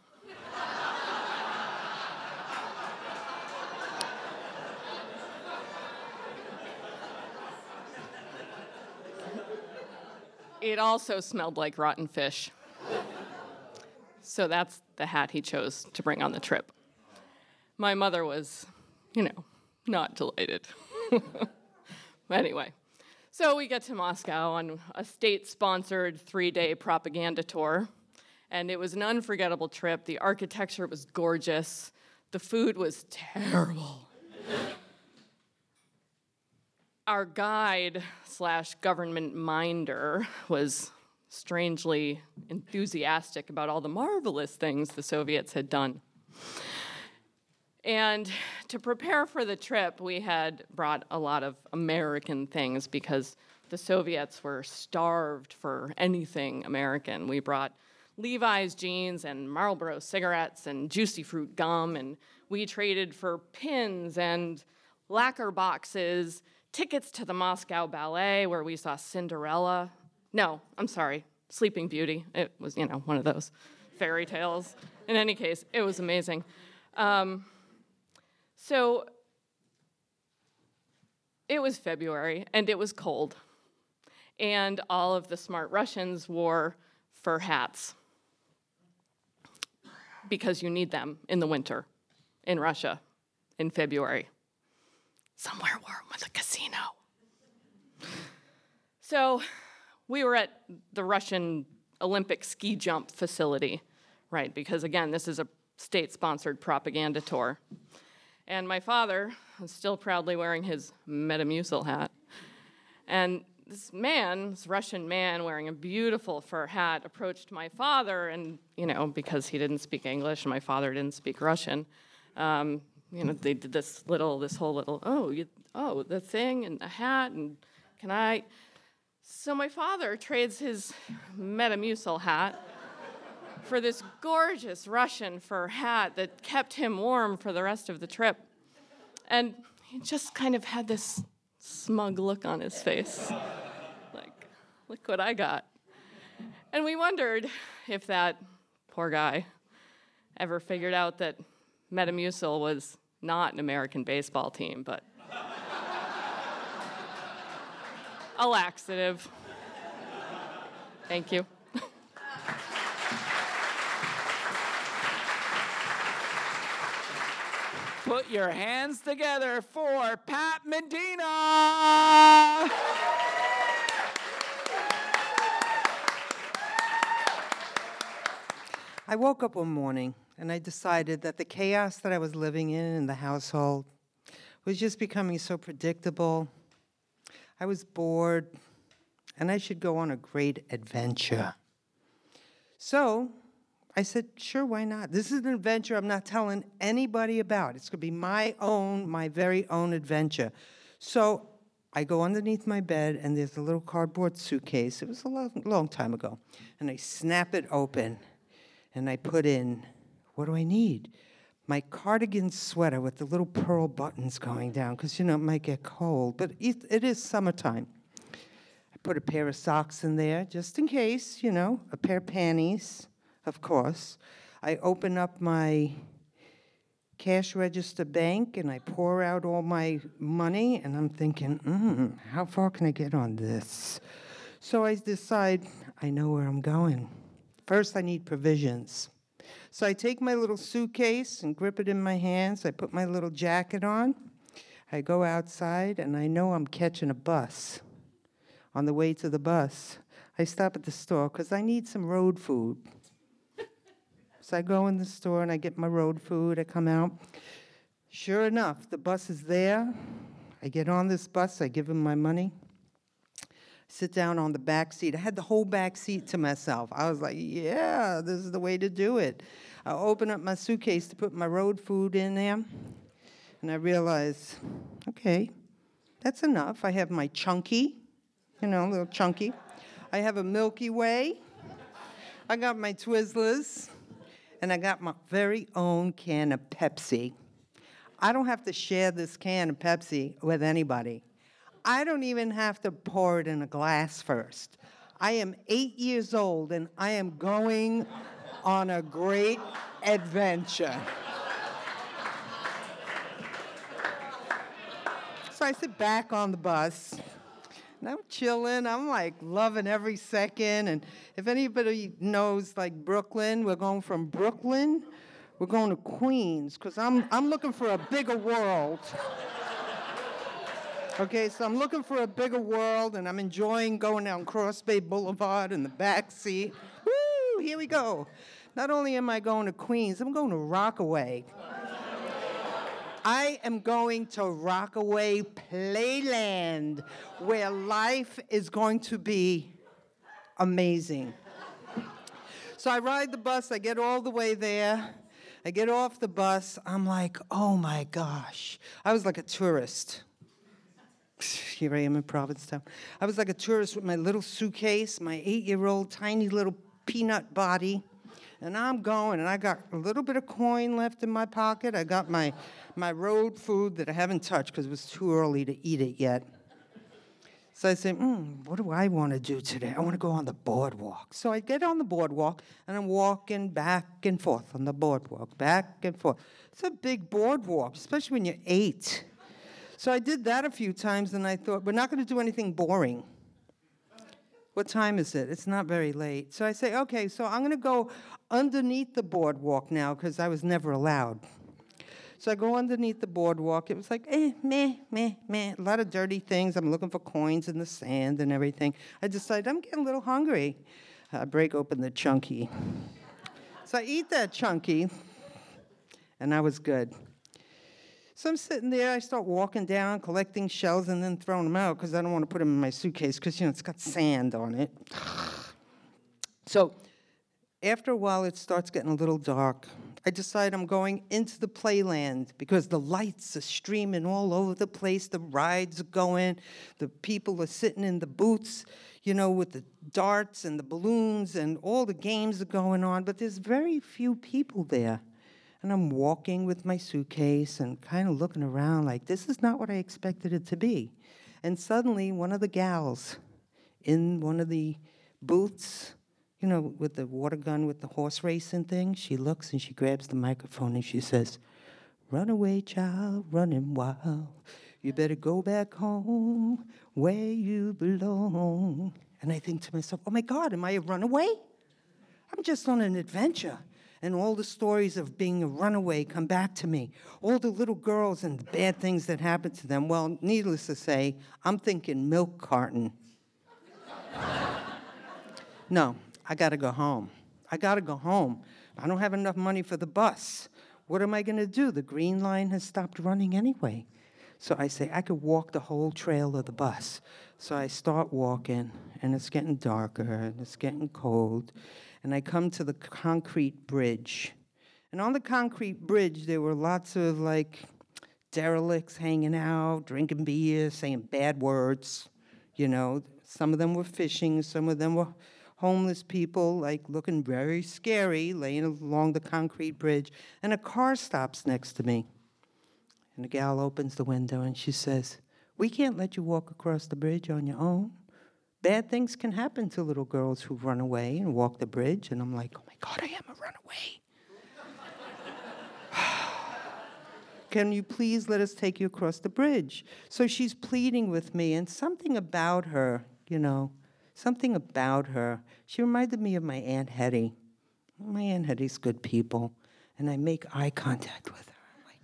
it also smelled like rotten fish. So that's the hat he chose to bring on the trip. My mother was, you know, not delighted. [LAUGHS] anyway, so we get to Moscow on a state sponsored three day propaganda tour, and it was an unforgettable trip. The architecture was gorgeous, the food was terrible. [LAUGHS] Our guide slash government minder was strangely enthusiastic about all the marvelous things the Soviets had done. And [SIGHS] to prepare for the trip, we had brought a lot of American things because the Soviets were starved for anything American. We brought Levi's jeans and Marlboro cigarettes and juicy fruit gum, and we traded for pins and lacquer boxes, tickets to the Moscow Ballet where we saw Cinderella. No, I'm sorry, Sleeping Beauty. It was, you know, one of those fairy tales. In any case, it was amazing. Um, so it was February and it was cold. And all of the smart Russians wore fur hats because you need them in the winter in Russia in February. Somewhere warm with a casino. So we were at the Russian Olympic ski jump facility, right? Because again, this is a state sponsored propaganda tour. And my father was still proudly wearing his Metamucil hat. And this man, this Russian man wearing a beautiful fur hat, approached my father, and you know, because he didn't speak English and my father didn't speak Russian, um, you know, they did this little, this whole little, oh, you, oh, the thing and the hat, and can I? So my father trades his Metamucil hat for this gorgeous Russian fur hat that kept him warm for the rest of the trip. And he just kind of had this smug look on his face. Like, look what I got. And we wondered if that poor guy ever figured out that Metamucil was not an American baseball team, but a laxative. Thank you. Put your hands together for Pat Medina. I woke up one morning and I decided that the chaos that I was living in in the household was just becoming so predictable. I was bored and I should go on a great adventure. So I said, sure, why not? This is an adventure I'm not telling anybody about. It's going to be my own, my very own adventure. So I go underneath my bed, and there's a little cardboard suitcase. It was a long, long time ago. And I snap it open. and I put in, what do I need? My cardigan sweater with the little pearl buttons going down, because you know it might get cold, but it, it is summertime. I put a pair of socks in there just in case, you know, a pair of panties, of course. I open up my cash register bank and I pour out all my money, and I'm thinking, mm, how far can I get on this? So I decide I know where I'm going. First, I need provisions. So I take my little suitcase and grip it in my hands. I put my little jacket on. I go outside, and I know I'm catching a bus. On the way to the bus, I stop at the store because I need some road food. So I go in the store and I get my road food. I come out. Sure enough, the bus is there. I get on this bus. I give him my money. Sit down on the back seat. I had the whole back seat to myself. I was like, yeah, this is the way to do it. I open up my suitcase to put my road food in there. And I realize, okay, that's enough. I have my chunky, you know, a little chunky. I have a Milky Way. I got my Twizzlers and I got my very own can of Pepsi. I don't have to share this can of Pepsi with anybody. I don't even have to pour it in a glass first. I am eight years old and I am going on a great adventure. So I sit back on the bus and I'm chilling. I'm like loving every second. And if anybody knows like Brooklyn, we're going from Brooklyn, we're going to Queens, because I'm, I'm looking for a bigger world. Okay, so I'm looking for a bigger world, and I'm enjoying going down Cross Bay Boulevard in the back seat. Woo, here we go. Not only am I going to Queens, I'm going to Rockaway. I am going to Rockaway Playland, where life is going to be amazing. So I ride the bus, I get all the way there. I get off the bus, I'm like, oh my gosh. I was like a tourist. [SIGHS] Here I am in Provincetown. I was like a tourist with my little suitcase, my eight year old tiny little peanut body. And I'm going, and I got a little bit of coin left in my pocket. I got my, my road food that I haven't touched because it was too early to eat it yet. So I said, hmm, what do I want to do today? I want to go on the boardwalk. So I get on the boardwalk and I'm walking back and forth on the boardwalk, back and forth. It's a big boardwalk, especially when you're eight. So I did that a few times and I thought, we're not going to do anything boring. What time is it? It's not very late. So I say, okay, so I'm going to go underneath the boardwalk now because I was never allowed. So I go underneath the boardwalk. It was like, eh, meh, meh, meh. A lot of dirty things. I'm looking for coins in the sand and everything. I decide I'm getting a little hungry. I break open the chunky. So I eat that chunky, and I was good. So I'm sitting there, I start walking down, collecting shells, and then throwing them out because I don't want to put them in my suitcase because, you know, it's got sand on it. [SIGHS] so after a while, it starts getting a little dark. I decide I'm going into the playland because the lights are streaming all over the place, the rides are going, the people are sitting in the booths, you know, with the darts and the balloons, and all the games are going on, but there's very few people there. And I'm walking with my suitcase and kind of looking around like, this is not what I expected it to be. And suddenly, one of the gals in one of the booths, you know, with the water gun with the horse racing thing, she looks and she grabs the microphone and she says, Runaway child, running wild. You better go back home where you belong. And I think to myself, oh my God, am I a runaway? I'm just on an adventure and all the stories of being a runaway come back to me. All the little girls and the bad things that happened to them. Well, needless to say, I'm thinking milk carton. [LAUGHS] no, I gotta go home. I gotta go home. I don't have enough money for the bus. What am I gonna do? The green line has stopped running anyway. So I say, I could walk the whole trail of the bus. So I start walking, and it's getting darker, and it's getting cold and I come to the concrete bridge. And on the concrete bridge, there were lots of like derelicts hanging out, drinking beer, saying bad words. You know, some of them were fishing, some of them were homeless people, like looking very scary, laying along the concrete bridge, and a car stops next to me. And the gal opens the window and she says, We can't let you walk across the bridge on your own. Bad things can happen to little girls who run away and walk the bridge. And I'm like, Oh my God, I am a runaway. [SIGHS] Can you please let us take you across the bridge? So she's pleading with me, and something about her, you know, something about her. She reminded me of my Aunt Hetty. My Aunt Hetty's good people. And I make eye contact with her, like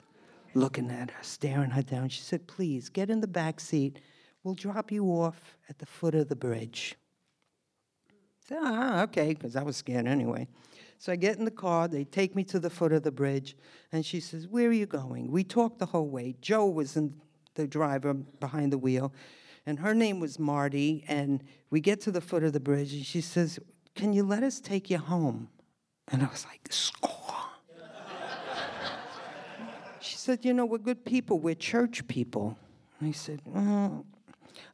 looking at her, staring her down. She said, Please get in the back seat. We'll drop you off at the foot of the bridge. Said, ah, okay, because I was scared anyway. So I get in the car, they take me to the foot of the bridge, and she says, Where are you going? We talked the whole way. Joe was in the driver behind the wheel, and her name was Marty. And we get to the foot of the bridge, and she says, Can you let us take you home? And I was like, Score. she said, You know, we're good people, we're church people. And I said, oh,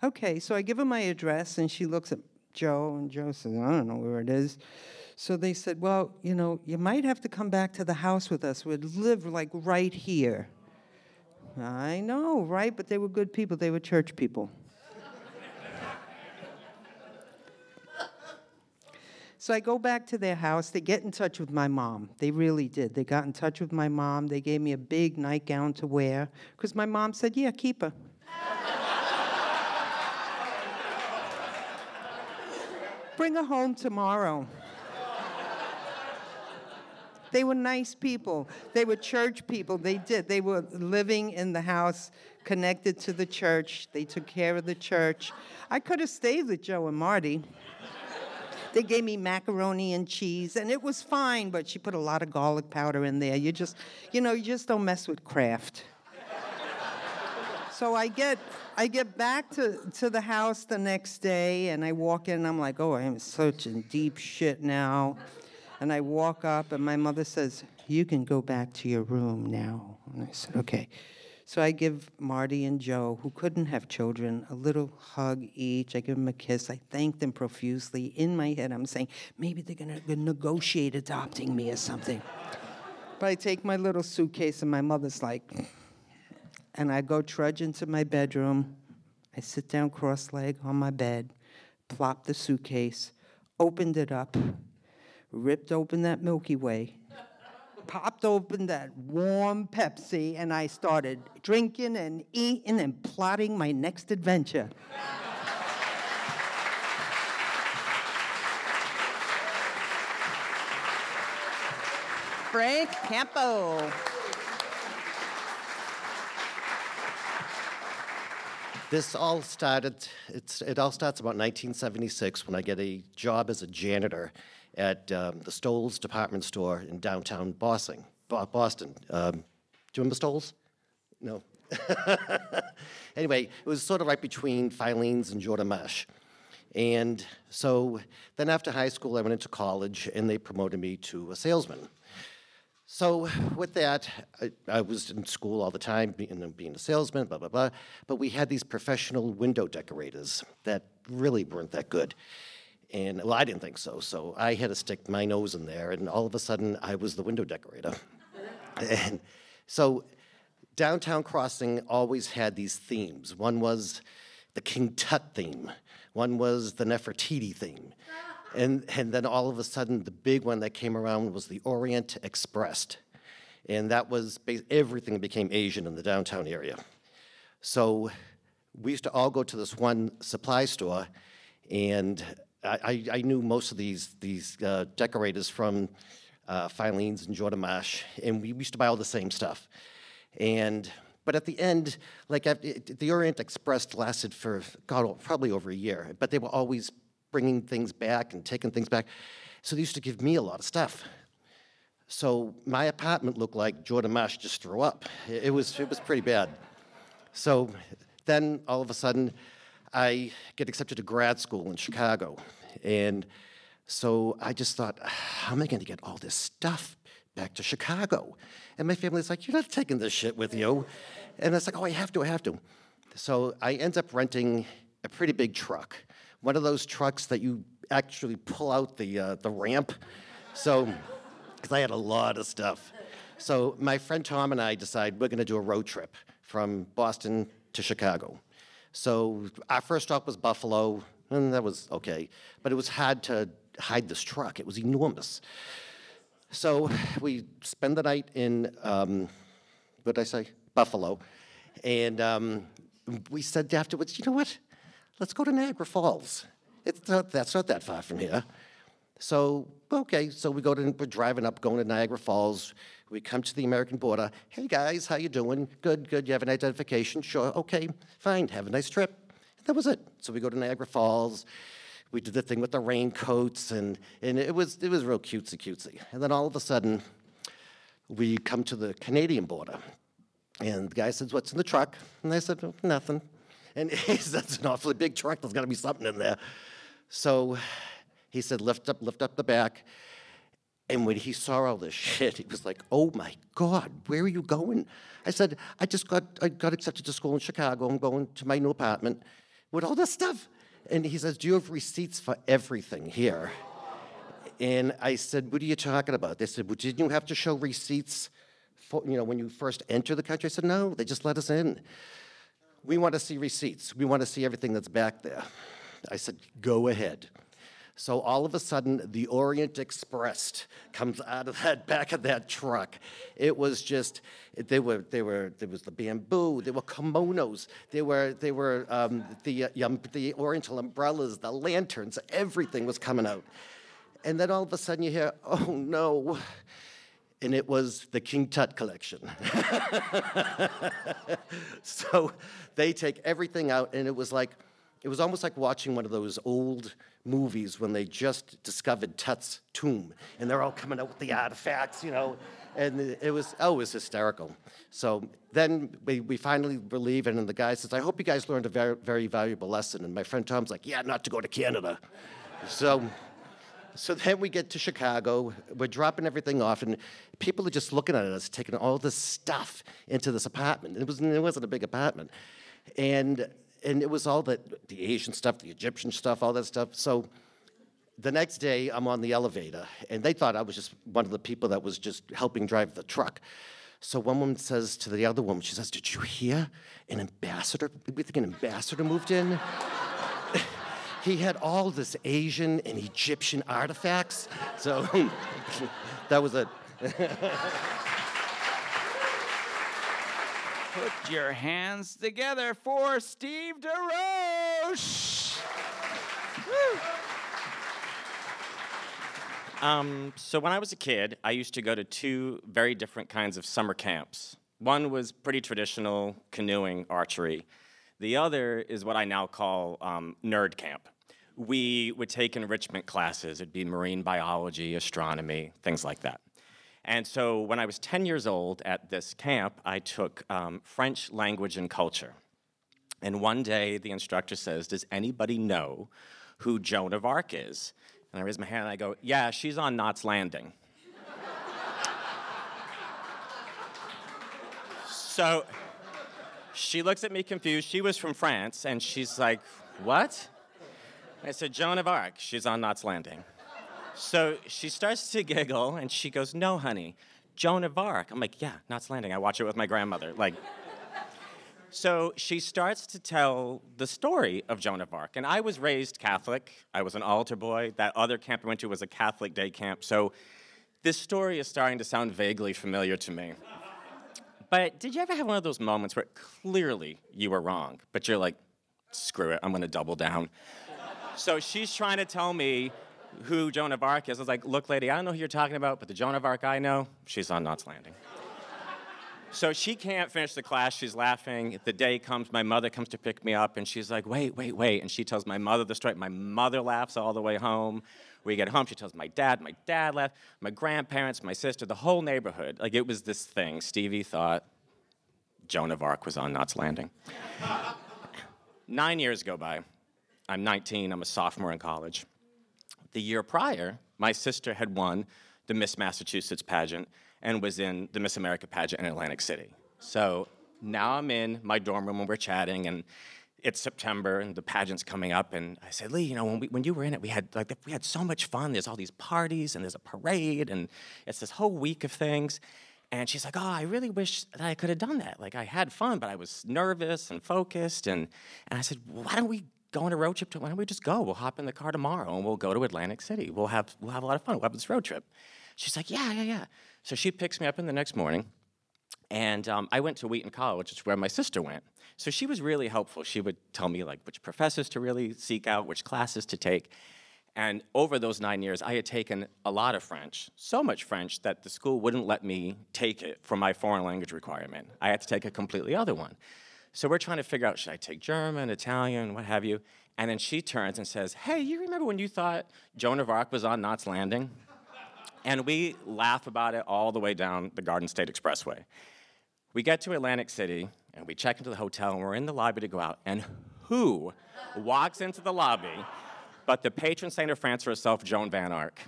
Okay, so I give her my address, and she looks at Joe, and Joe says, I don't know where it is. So they said, Well, you know, you might have to come back to the house with us. We'd live like right here. I know, right? But they were good people, they were church people. So I go back to their house. They get in touch with my mom. They really did. They got in touch with my mom. They gave me a big nightgown to wear because my mom said, Yeah, keep her. Bring her home tomorrow. They were nice people. They were church people. They did. They were living in the house connected to the church. They took care of the church. I could have stayed with Joe and Marty. They gave me macaroni and cheese, and it was fine, but she put a lot of garlic powder in there. You just, you know, you just don't mess with Kraft. so I get I get back to, to the house the next day and I walk in and I'm like, oh, I am such in deep shit now. And I walk up, and my mother says, You can go back to your room now. And I said, Okay. So I give Marty and Joe, who couldn't have children, a little hug each. I give them a kiss. I thank them profusely. In my head, I'm saying, maybe they're going to negotiate adopting me or something. but I take my little suitcase, and my mother's like, and I go trudge into my bedroom. I sit down cross legged on my bed, plop the suitcase, opened it up ripped open that Milky Way, popped open that warm Pepsi, and I started drinking and eating and plotting my next adventure. Frank Campo. This all started, it all starts about 1976 when I get a job as a janitor at um, the Stolls department store in downtown Boston. Boston. Um, do you remember Stolls? No. [LAUGHS] anyway, it was sort of right between Filene's and Jordan Marsh. And so then after high school, I went into college and they promoted me to a salesman. So with that, I, I, was in school all the time, being, being a salesman, blah, blah, blah. But we had these professional window decorators that really weren't that good. And well, I didn't think so. So I had to stick my nose in there, and all of a sudden, I was the window decorator. [LAUGHS] and so Downtown Crossing always had these themes. One was the King Tut theme, one was the Nefertiti theme. And, and then all of a sudden, the big one that came around was the Orient Express. And that was everything became Asian in the downtown area. So we used to all go to this one supply store, and I, I knew most of these these uh, decorators from uh, Filene's and Jordan Marsh, and we used to buy all the same stuff. And but at the end, like the Orient Express lasted for God, probably over a year. But they were always bringing things back and taking things back, so they used to give me a lot of stuff. So my apartment looked like Jordan Marsh just threw up. It, was it was pretty bad. So then all of a sudden. I get accepted to grad school in Chicago. And so I just thought, how am I going to get all this stuff back to Chicago? And my family's like, you're not taking this shit with you. And I was like, oh, I have to, I have to. So I end up renting a pretty big truck, one of those trucks that you actually pull out the, uh, the ramp. So, [LAUGHS] because I had a lot of stuff. So my friend Tom and I decide we're going to do a road trip from Boston to Chicago. So our first stop was Buffalo, and that was okay. But it was hard to hide this truck. It was enormous. So we spend the night in, um, what did I say? Buffalo. And um, we said afterwards, you know what? Let's go to Niagara Falls. It's not, that's not that far from here. So, okay, so we go to, we're driving up, going to Niagara Falls. We come to the American border. Hey guys, how you doing? Good, good. You have an identification? Sure. Okay, fine. Have a nice trip. That was it. So we go to Niagara Falls. We did the thing with the raincoats, and, and it was it was real cutesy cutesy. And then all of a sudden, we come to the Canadian border, and the guy says, "What's in the truck?" And I said, "Oh, "Nothing." And [LAUGHS] "That's an awfully big truck. There's got to be something in there." So he said, "Lift up, lift up the back." And when he saw all this shit, he was like, "Oh my God, where are you going?" I said, "I just got I got accepted to school in Chicago. I'm going to my new apartment with all this stuff." And he says, "Do you have receipts for everything here?" And I said, "What are you talking about?" They said, "Well, didn't you have to show receipts for you know when you first enter the country?" I said, "No, they just let us in. We want to see receipts. We want to see everything that's back there." I said, "Go ahead." So all of a sudden, the Orient Express comes out of that back of that truck. It was just, they were, they were, there was the bamboo, there were kimonos, there were, there were um, the, uh, um, the Oriental umbrellas, the lanterns, everything was coming out. And then all of a sudden you hear, oh no, and it was the King Tut collection. [LAUGHS] so they take everything out, and it was like, it was almost like watching one of those old movies when they just discovered Tut's tomb, and they're all coming out with the artifacts, you know, and it was oh, it was hysterical. So then we, we finally were leaving, and the guy says, "I hope you guys learned a very very valuable lesson." And my friend Tom's like, "Yeah, not to go to Canada." so. So then we get to Chicago, we're dropping everything off, and people are just looking at us, taking all this stuff into this apartment. It, was, it wasn't a big apartment. And and it was all that the Asian stuff, the Egyptian stuff, all that stuff. So the next day, I'm on the elevator, and they thought I was just one of the people that was just helping drive the truck. So one woman says to the other woman, she says, "Did you hear an ambassador? We think an ambassador moved in." [LAUGHS] he had all this Asian and Egyptian artifacts. So [LAUGHS] that was it. [LAUGHS] Put your hands together for Steve DeRoche. Um, so when I was a kid, I used to go to two very different kinds of summer camps. One was pretty traditional canoeing, archery. The other is what I now call um, nerd camp. We would take enrichment classes. It'd be marine biology, astronomy, things like that. And so when I was 10 years old at this camp, I took um, French language and culture. And one day the instructor says, Does anybody know who Joan of Arc is? And I raise my hand and I go, Yeah, she's on Knots Landing. [LAUGHS] so she looks at me confused. She was from France, and she's like, What? I said, Joan of Arc, she's on Knots Landing. So she starts to giggle and she goes, No, honey, Joan of Arc. I'm like, Yeah, Knots Landing. I watch it with my grandmother. Like, so she starts to tell the story of Joan of Arc. And I was raised Catholic. I was an altar boy. That other camp I went to was a Catholic day camp. So this story is starting to sound vaguely familiar to me. But did you ever have one of those moments where clearly you were wrong, but you're like, screw it, I'm gonna double down? so she's trying to tell me who Joan of Arc is. I was like, look, lady, I don't know who you're talking about, but the Joan of Arc I know, she's on Knots Landing. so she can't finish the class. She's laughing. The day comes, my mother comes to pick me up, and she's like, wait, wait, wait. And she tells my mother the story. My mother laughs all the way home. We get home, she tells my dad, my dad laughed, my grandparents, my sister, the whole neighborhood. Like it was this thing. Stevie thought Joan of Arc was on Knots Landing. [LAUGHS] Nine years go by. I'm 19, I'm a sophomore in college. The year prior, my sister had won the Miss Massachusetts pageant and was in the Miss America pageant in Atlantic City. So now I'm in my dorm room and we're chatting, and it's September and the pageant's coming up, and I said, Lee, you know, when, we, when you were in it, we had like we had so much fun. There's all these parties and there's a parade and it's this whole week of things. And she's like, oh, I really wish that I could have done that. Like I had fun, but I was nervous and focused. And, and I said, well, why don't we go on a road trip? To, why don't we just go? We'll hop in the car tomorrow and we'll go to Atlantic City. We'll have, we'll have a lot of fun. We'll have this road trip. She's like, yeah, yeah, yeah. So she picks me up in the next morning. And um, I went to Wheaton College, which is where my sister went. So she was really helpful. She would tell me like which professors to really seek out, which classes to take. And over those nine years, I had taken a lot of French, so much French that the school wouldn't let me take it for my foreign language requirement. I had to take a completely other one. So we're trying to figure out should I take German, Italian, what have you? And then she turns and says, Hey, you remember when you thought Joan of Arc was on Knots Landing? And we laugh about it all the way down the Garden State Expressway. We get to Atlantic City and we check into the hotel and we're in the lobby to go out. And who walks into the lobby but the patron saint of France herself, Joan Van Ark.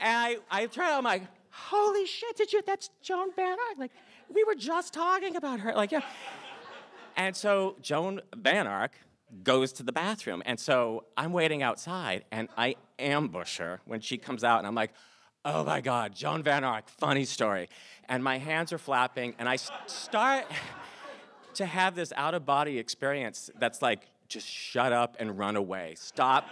and I, I turned I'm like, holy shit, did you, that's Joan Van Ark. Like, we were just talking about her. Like, yeah. And so Joan Van Ark goes to the bathroom. And so I'm waiting outside and I ambush her when she comes out. And I'm like, oh my God, Joan Van Ark, funny story. And my hands are flapping and I start to have this out of body experience that's like, just shut up and run away. Stop.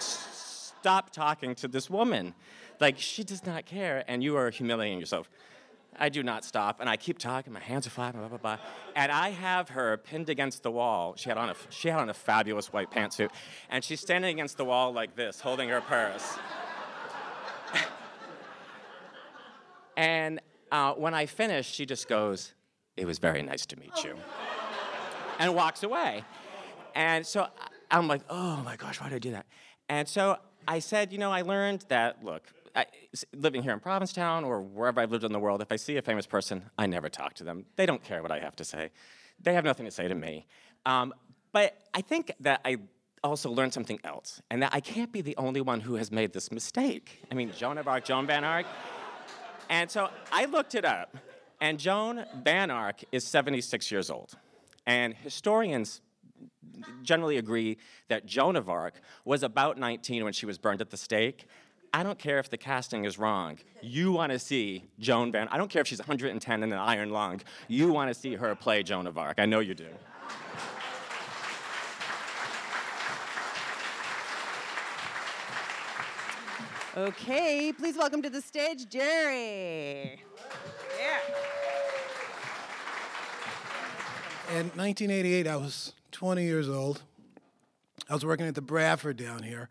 stop talking to this woman. Like, she does not care, and you are humiliating yourself. I do not stop, and I keep talking. My hands are flapping, blah blah blah. And I have her pinned against the wall. She had on a she had on a fabulous white pantsuit, and she's standing against the wall like this, holding her purse. And uh, when I finish, she just goes, it was very nice to meet you. [LAUGHS] and walks away. And so I'm like, oh my gosh, why did I do that? And so I said, you know, I learned that, look, I, living here in Provincetown or wherever I've lived in the world, if I see a famous person, I never talk to them. They don't care what I have to say. They have nothing to say to me. Um, but I think that I also learned something else, and that I can't be the only one who has made this mistake. I mean, Joan of Arc, Joan Van Ark. And so I looked it up, and Joan Van Ark is 76 years old. And historians generally agree that Joan of Arc was about 19 when she was burned at the stake. I don't care if the casting is wrong. You want to see Joan Van. I don't care if she's 110 in an iron lung. You want to see her play Joan of Arc. I know you do. Okay, please welcome to the stage Jerry. Yeah. In 1988, I was 20 years old. I was working at the Bradford down here,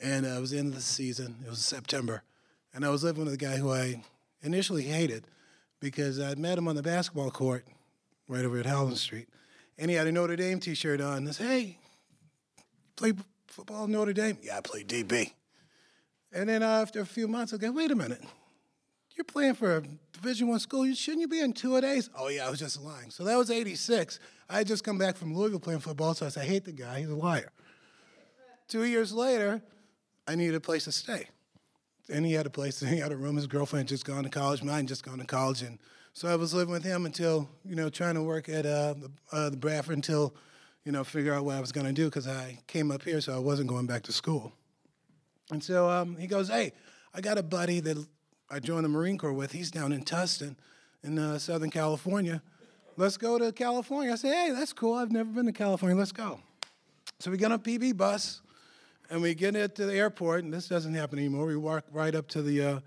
and it was of the season. It was September, and I was living with a guy who I initially hated because I'd met him on the basketball court right over at Howland Street, and he had a Notre Dame T-shirt on. I said, "Hey, play football in Notre Dame?" "Yeah, I play DB." And then uh, after a few months, I go, "Wait a minute, you're playing for a Division One school. Shouldn't you be in two days? Oh yeah, I was just lying. So that was '86. I had just come back from Louisville playing football, so I said, I hate the guy. He's a liar. Two years later, I needed a place to stay, and he had a place. [LAUGHS] He had a room. His girlfriend had just gone to college. Mine just gone to college, and so I was living with him until you know trying to work at uh, the, uh, the Bradford until you know figure out what I was going to do because I came up here, so I wasn't going back to school. And so um, he goes, "Hey, I got a buddy that I joined the Marine Corps with. He's down in Tustin, in uh, Southern California. Let's go to California. I say, hey, that's cool. I've never been to California. Let's go. So we get on a PB bus, and we get it to the airport. And this doesn't happen anymore. We walk right up to the uh,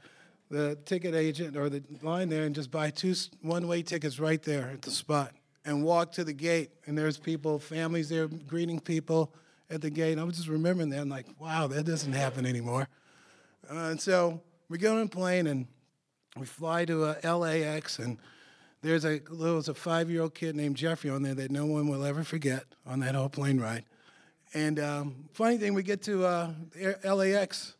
the ticket agent or the line there and just buy two one-way tickets right there at the spot and walk to the gate. And there's people, families there greeting people at the gate. I was just remembering that. I'm like, wow, that doesn't happen anymore. Uh, and so we get on a plane and we fly to uh, LAX, and there's a there was a five-year-old kid named Jeffrey on there that no one will ever forget on that whole plane ride. And um, funny thing, we get to uh, LAX,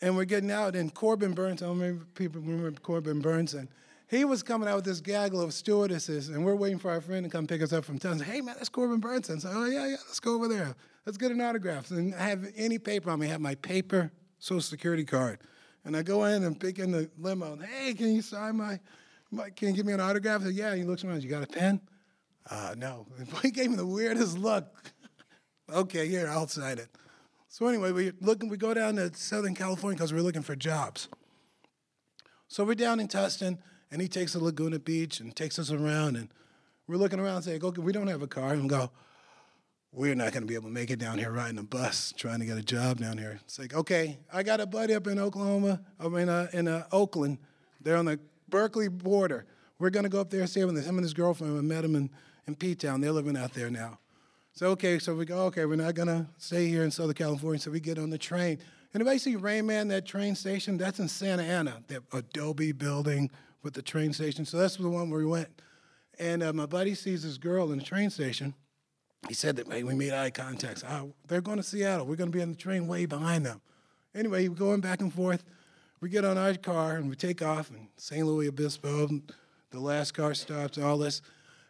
and we're getting out, and Corbin Burns. I don't remember people remember Corbin Burns, and he was coming out with this gaggle of stewardesses, and we're waiting for our friend to come pick us up from town. Hey man, that's Corbin Burns. And so, oh yeah, yeah, let's go over there. Let's get an autograph. And I have any paper on me. I have my paper Social Security card. And I go in and pick in the limo. Hey, can you sign my Mike, can you give me an autograph? Said, yeah. He looks around. You got a pen? Uh, no. [LAUGHS] He gave me the weirdest look. [LAUGHS] okay, here, I'll sign it. So anyway, we looking. We go down to Southern California because we're looking for jobs. So we're down in Tustin, and he takes us to Laguna Beach and takes us around, and we're looking around saying, okay, we don't have a car. And we go, we're not going to be able to make it down here riding a bus trying to get a job down here. It's like, okay, I got a buddy up in Oklahoma, I mean, uh, in uh, Oakland. They're on the Berkeley border. We're going to go up there and stay with him and his girlfriend. I met him in, in P-Town. They're living out there now. So, okay, so we go, okay, we're not going to stay here in Southern California. So we get on the train. Anybody see Rain Man, that train station? That's in Santa Ana, that Adobe building with the train station. So that's the one where we went. And uh, my buddy sees this girl in the train station. He said that hey, we made eye contact. Oh, they're going to Seattle. We're going to be on the train way behind them. Anyway, we're going back and forth. We get on our car and we take off in San Luis Obispo. The last car stops, and all this.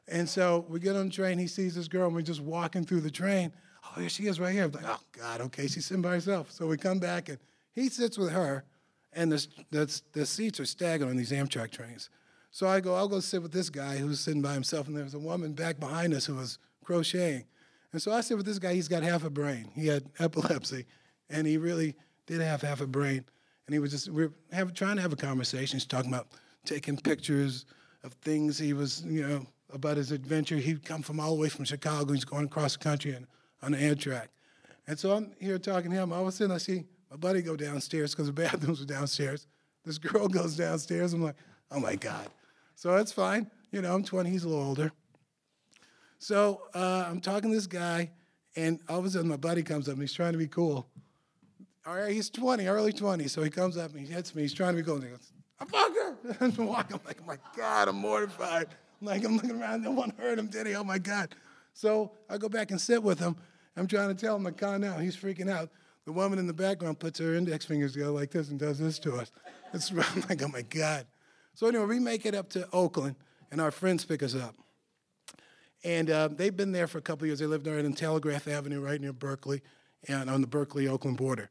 And so we get on the train. He sees this girl, and we're just walking through the train. Oh, here she is right here. I'm like, oh, God, okay, she's sitting by herself. So we come back, and he sits with her, and the, the, the seats are staggered on these Amtrak trains. So I go, I'll go sit with this guy who's sitting by himself, and there's a woman back behind us who was crocheting. And so I said, with this guy, he's got half a brain. He had epilepsy, and he really did have half a brain. And he was just, we are have, trying to have a conversation. He's talking about taking pictures of things he was, you know, about his adventure. He'd come from all the way from Chicago. He's going across the country and, on the Amtrak. And so I'm here talking to him. All of a sudden, I see my buddy go downstairs because the bathrooms were downstairs. This girl [LAUGHS] goes downstairs. I'm like, oh my God. So that's fine. You know, I'm 20, he's a little older. So uh, I'm talking to this guy, and all of a sudden my buddy comes up and he's trying to be cool. All right, he's 20, early 20. So he comes up and he hits me. He's trying to be cool. And he goes, a fucker. [LAUGHS] I'm walking, I'm like, oh my God, I'm mortified. I'm like, I'm looking around, no one heard him, did he? Oh my God. So I go back and sit with him. I'm trying to tell him to calm down. He's freaking out. The woman in the background puts her index fingers together like this and does this to us. It's [LAUGHS] I'm like, oh my God. So anyway, we make it up to Oakland, and our friends pick us up. And uh, they've been there for a couple years. They lived there in Telegraph Avenue, right near Berkeley, and on the Berkeley-Oakland border.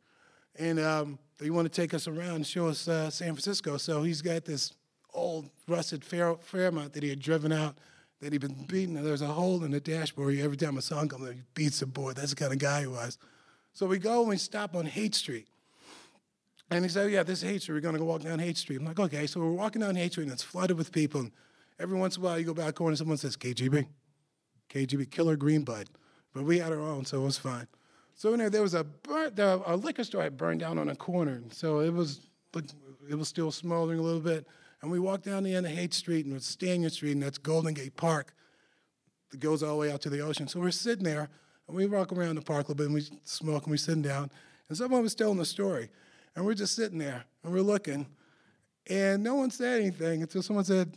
And um, they want to take us around and show us uh, San Francisco. So he's got this old rusted Fair- Fairmont that he had driven out that he'd been beating. There's a hole in the dashboard. Every time a song comes, he beats the board. That's the kind of guy he was. So we go and we stop on Haight Street. And he said, Yeah, this is Haight Street. We're going to go walk down Haight Street. I'm like, Okay. So we're walking down Haight Street and it's flooded with people. And every once in a while, you go back corner and someone says, KGB, KGB, Killer Green Bud. But we had our own, so it was fine. So there, there was a, a liquor store had burned down on a corner. So it was, it was still smoldering a little bit. And we walked down the end of Haight Street and it's Stanyan Street, and that's Golden Gate Park that goes all the way out to the ocean. So we're sitting there, and we walk around the park a little bit, and we smoke, and we're sitting down. And someone was telling the story. And we're just sitting there, and we're looking. And no one said anything until someone said,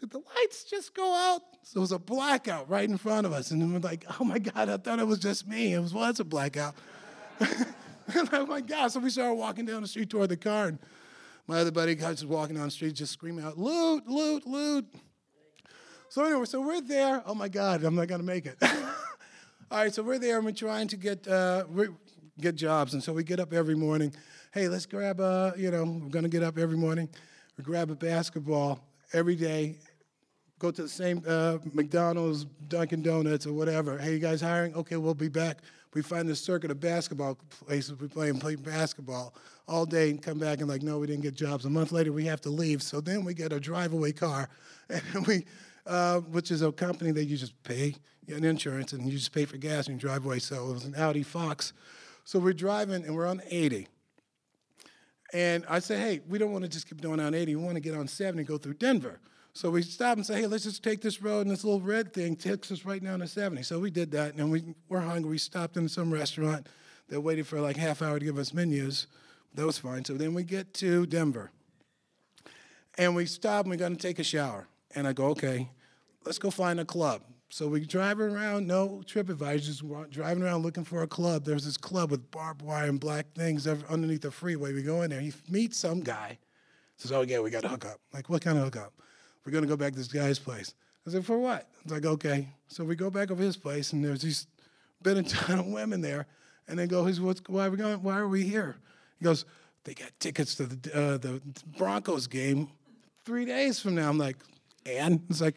Did the lights just go out? So it was a blackout right in front of us. And we're like, Oh my God, I thought it was just me. It was, well, it's a blackout. oh my God. So we started walking down the street toward the car. And my other buddy guys was walking down the street just screaming out, loot, loot, loot. So anyway, so we're there. Oh my God, I'm not gonna make it. [LAUGHS] All right, so we're there and we're trying to get uh, get jobs, and so we get up every morning. Hey, let's grab a, you know, we're gonna get up every morning. We grab a basketball every day. Go to the same uh, McDonald's, Dunkin' Donuts, or whatever. Hey, you guys hiring? Okay, we'll be back we find this circuit of basketball places we play and play basketball all day and come back and like, no, we didn't get jobs. A month later, we have to leave. So then we get a drive-away car, [LAUGHS] and we, uh, which is a company that you just pay an insurance and you just pay for gas and you drive away. So it was an Audi Fox. So we're driving and we're on 80. And I said, hey, we don't want to just keep going on 80. We want to get on 70 and go through Denver. So we stopped and said, hey, let's just take this road, and this little red thing takes us right down to 70. So we did that, and we were hungry. We stopped in some restaurant that waited for like half hour to give us menus. That was fine. So then we get to Denver, and we stop, and we're going to take a shower. And I go, okay, let's go find a club. So we driving around, no TripAdvisor, just driving around looking for a club. There's this club with barbed wire and black things underneath the freeway. We go in there. He meets some guy. Says, oh, yeah, we got to hook up. Like, what kind of hookup? we're going to go back to this guy's place. I said, for what? It's like, okay. So we go back over his place, and there's these been a ton of women there. And they go, What's, why are we going? Why are we here? He goes, they got tickets to the, uh, the Broncos game three days from now. I'm like, and it's like,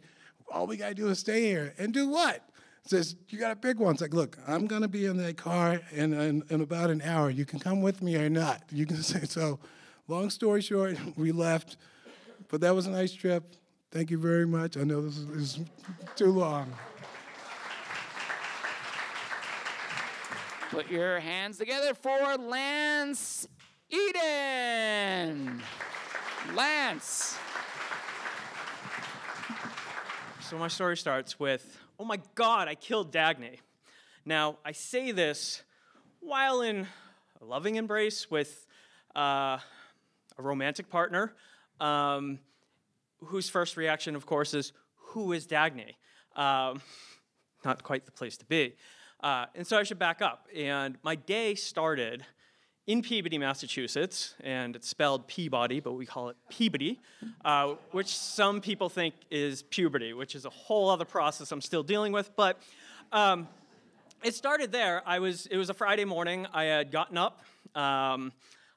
all we gotta do is stay here and do what? Says you gotta pick one. It's like, look, I'm gonna be in that car in, in, in about an hour. You can come with me or not. You can [LAUGHS] say so. Long story short, [LAUGHS] we left, but that was a nice trip. Thank you very much. I know this is, this is too long. Put your hands together for Lance Eden. Lance. So my story starts with, oh my God, I killed Dagny. Now, I say this while in a loving embrace with uh, a romantic partner, um, whose first reaction, of course, is, who is Dagny? Um, not quite the place to be. Uh, and so I should back up. And my day started in Peabody, Massachusetts, and it's spelled Peabody, but we call it Peabody, uh, which some people think is puberty, which is a whole other process I'm still dealing with. But um, it started there. I was. It was a Friday morning. I had gotten up. Um,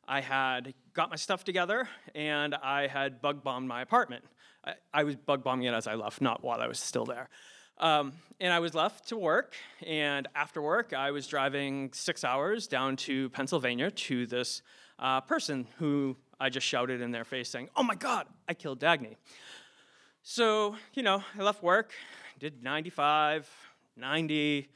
I had got my stuff together, and I had bug bombed my apartment. I, I was bug bombing it as I left, not while I was still there. Um, and I was left to work, and after work, I was driving six hours down to Pennsylvania to this uh, person who I just shouted in their face saying, Oh my God, I killed Dagny. So, you know, I left work, did 95, 90,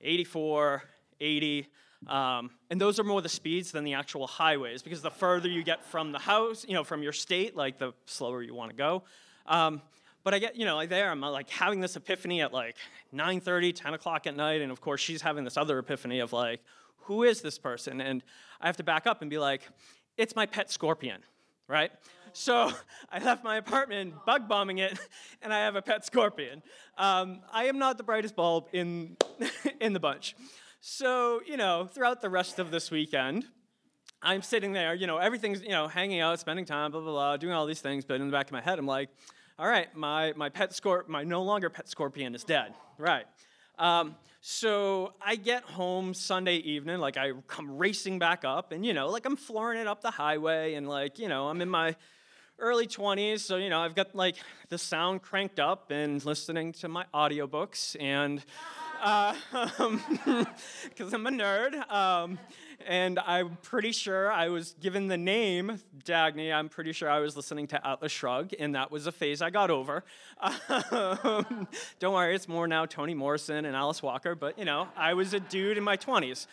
84, 80. Um, and those are more the speeds than the actual highways because the further you get from the house, you know, from your state, like the slower you want to go. Um, but I get, you know, like there, I'm like having this epiphany at like 9:30, 10 o'clock at night, and of course she's having this other epiphany of like, who is this person? And I have to back up and be like, it's my pet scorpion, right? So [LAUGHS] I left my apartment bug bombing it, [LAUGHS] and I have a pet scorpion. Um, I am not the brightest bulb in [LAUGHS] in the bunch. So you know, throughout the rest of this weekend, I'm sitting there, you know, everything's you know, hanging out, spending time, blah blah blah, doing all these things. But in the back of my head, I'm like all right, my, my pet scorp, my no longer pet scorpion is dead. Right. Um, so I get home Sunday evening, like I come racing back up, and you know, like I'm flooring it up the highway, and like, you know, I'm in my early 20s, so you know, I've got like the sound cranked up and listening to my audiobooks, and because uh, [LAUGHS] I'm a nerd. Um, and I'm pretty sure I was given the name Dagny. I'm pretty sure I was listening to Atlas Shrugged, and that was a phase I got over. Um, [LAUGHS] don't worry, it's more now Toni Morrison and Alice Walker, but you know, I was a dude in my 20s.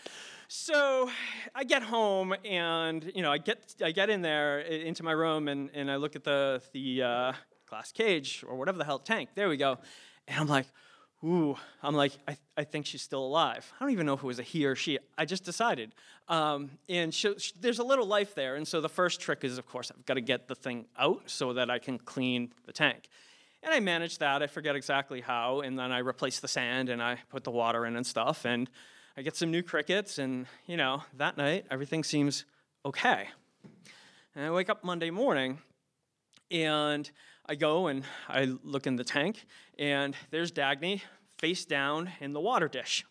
So I get home and you know I get I get in there into my room and, and I look at the the uh, glass cage or whatever the hell tank. There we go, and I'm like, ooh, I'm like, I, I think she's still alive. I don't even know if it was a he or she. I just decided. Um, and she, she, there's a little life there. And so the first trick is, of course, I've got to get the thing out so that I can clean the tank. And I managed that. I forget exactly how. And then I replace the sand and I put the water in and stuff. And I get some new crickets. And, you know, that night, everything seems okay. And I wake up Monday morning and I go and I look in the tank, and there's Dagny face down in the water dish.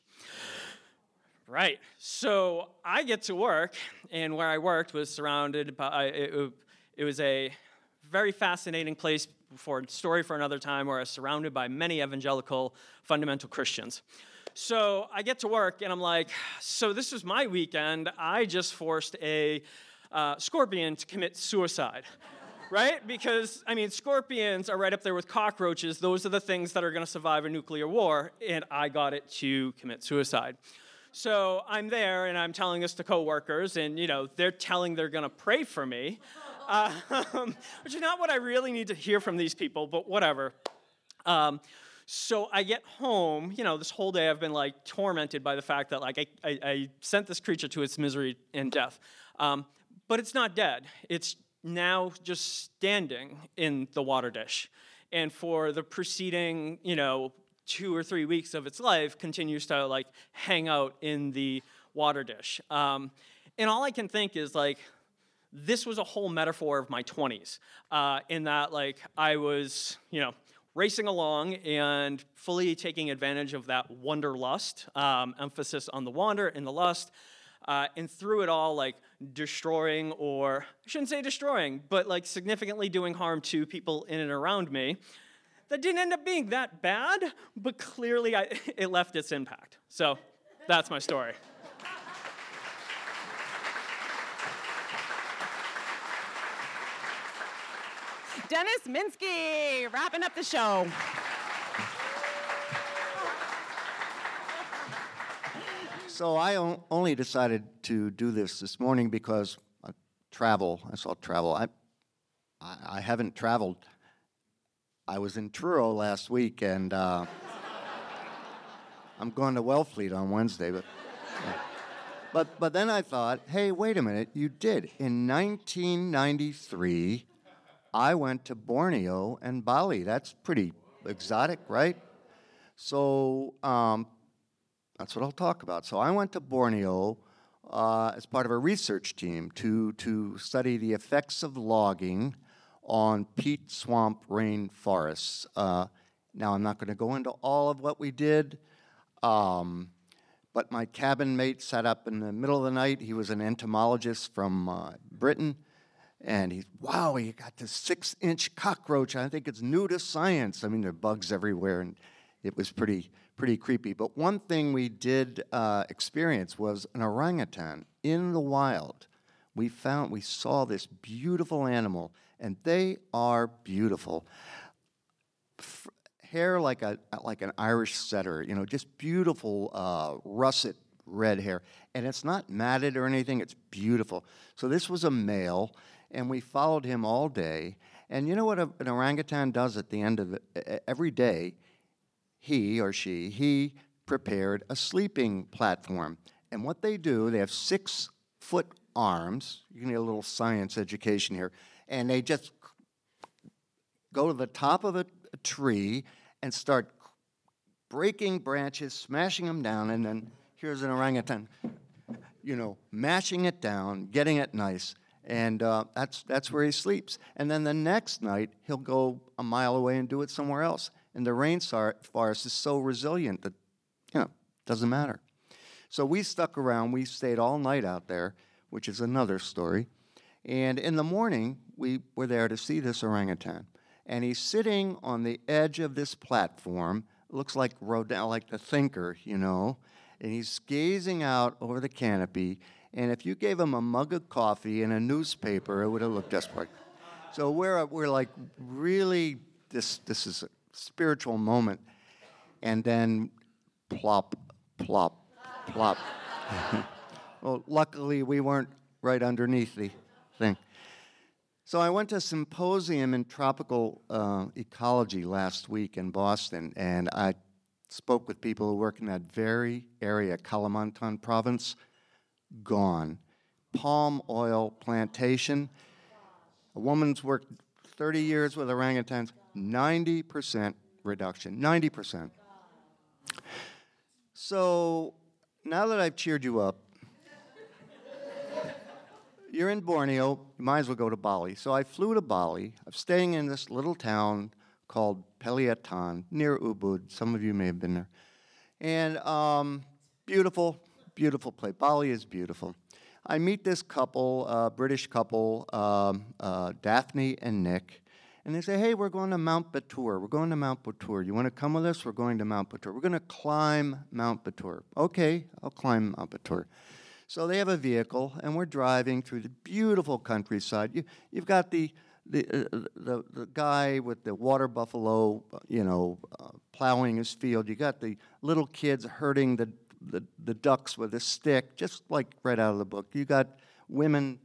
Right. So I get to work, and where I worked was surrounded by, it, it was a very fascinating place for a story for another time where I was surrounded by many evangelical fundamental Christians. So I get to work, and I'm like, so this is my weekend. I just forced a uh, scorpion to commit suicide right? Because, I mean, scorpions are right up there with cockroaches. Those are the things that are going to survive a nuclear war, and I got it to commit suicide. So I'm there, and I'm telling this to coworkers, and, you know, they're telling they're going to pray for me, uh, [LAUGHS] which is not what I really need to hear from these people, but whatever. Um, so I get home, you know, this whole day I've been like tormented by the fact that like I, I, I sent this creature to its misery and death. Um, but it's not dead. It's now just standing in the water dish. And for the preceding, you know, two or three weeks of its life, continues to like hang out in the water dish. Um, and all I can think is like, this was a whole metaphor of my 20s, uh, in that like I was, you know, racing along and fully taking advantage of that wanderlust, um, emphasis on the wander and the lust. Uh, and through it all, like destroying, or I shouldn't say destroying, but like significantly doing harm to people in and around me. That didn't end up being that bad, but clearly I, [LAUGHS] it left its impact. So that's my story. Dennis Minsky, wrapping up the show. So I only decided to do this this morning because I travel. I saw travel. I, I, haven't traveled. I was in Truro last week, and uh, I'm going to Wellfleet on Wednesday. But, but but then I thought, hey, wait a minute, you did in 1993. I went to Borneo and Bali. That's pretty exotic, right? So um, that's what I'll talk about. So I went to Borneo uh, as part of a research team to, to study the effects of logging on peat swamp rainforests. Uh, now, I'm not going to go into all of what we did, um, but my cabin mate sat up in the middle of the night. He was an entomologist from uh, Britain. And he's, wow, he got this six inch cockroach. I think it's new to science. I mean, there are bugs everywhere, and it was pretty, pretty creepy. But one thing we did uh, experience was an orangutan in the wild. We found, we saw this beautiful animal, and they are beautiful. F- hair like a like an Irish setter, you know, just beautiful uh, russet red hair, and it's not matted or anything. It's beautiful. So this was a male, and we followed him all day. And you know what a, an orangutan does at the end of? Every day, he or she, he prepared a sleeping platform. And what they do, they have six foot arms. You get a little science education here. And they just go to the top of a, a tree and start breaking branches, smashing them down, and then here's an orangutan, you know, mashing it down, getting it nice and uh, that's that's where he sleeps. And then the next night he'll go a mile away and do it somewhere else. And the rainforest is so resilient that you know doesn't matter. So we stuck around. We stayed all night out there, which is another story. And in the morning we were there to see this orangutan, and he's sitting on the edge of this platform. Looks like Rodin, like the thinker, you know. And he's gazing out over the canopy, and if you gave him a mug of coffee and a newspaper, it would have looked just like. So we're, we're like really, this, this is spiritual moment. And then plop, plop, plop. [LAUGHS] well, luckily we weren't right underneath the thing. So I went to a symposium in tropical uh, ecology last week in Boston, and I spoke with people who work in that very area, Kalimantan province gone. Palm oil plantation. A woman's worked 30 years with orangutans, 90% reduction. 90%. So now that I've cheered you up, [LAUGHS] you're in Borneo, you might as well go to Bali. So I flew to Bali. I'm staying in this little town called Peliatan near Ubud. Some of you may have been there. And um, beautiful, beautiful place. Bali is beautiful. I meet this couple, uh, British couple, um, uh, Daphne and Nick, and they say, "Hey, we're going to Mount Batur. We're going to Mount Batur. You want to come with us? We're going to Mount Batur. We're going to climb Mount Batur. Okay, I'll climb Mount Batur." So they have a vehicle, and we're driving through the beautiful countryside. You, you've got the the, uh, the, the guy with the water buffalo, you know, uh, plowing his field. You got the little kids herding the the, the ducks with a stick, just like right out of the book. You got women,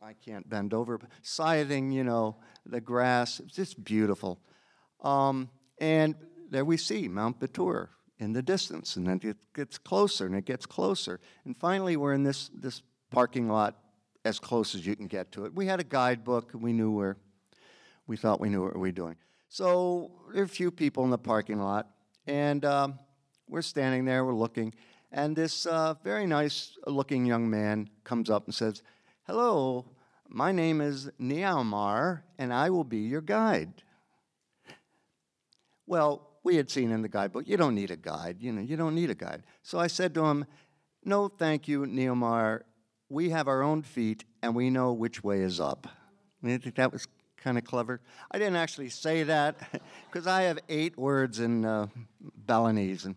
I can't bend over, scything, you know, the grass. It's just beautiful. Um, and there we see Mount Batur in the distance, and then it gets closer and it gets closer. And finally, we're in this, this parking lot as close as you can get to it. We had a guidebook, and we knew where, we thought we knew what we were doing. So there are a few people in the parking lot, and um, we're standing there, we're looking, and this uh, very nice looking young man comes up and says, Hello, my name is Neomar, and I will be your guide. Well, we had seen in the guidebook, you don't need a guide, you know, you don't need a guide. So I said to him, No, thank you, Neomar. We have our own feet and we know which way is up. I think that was kind of clever. I didn't actually say that [LAUGHS] because I have eight words in uh, Balinese. And,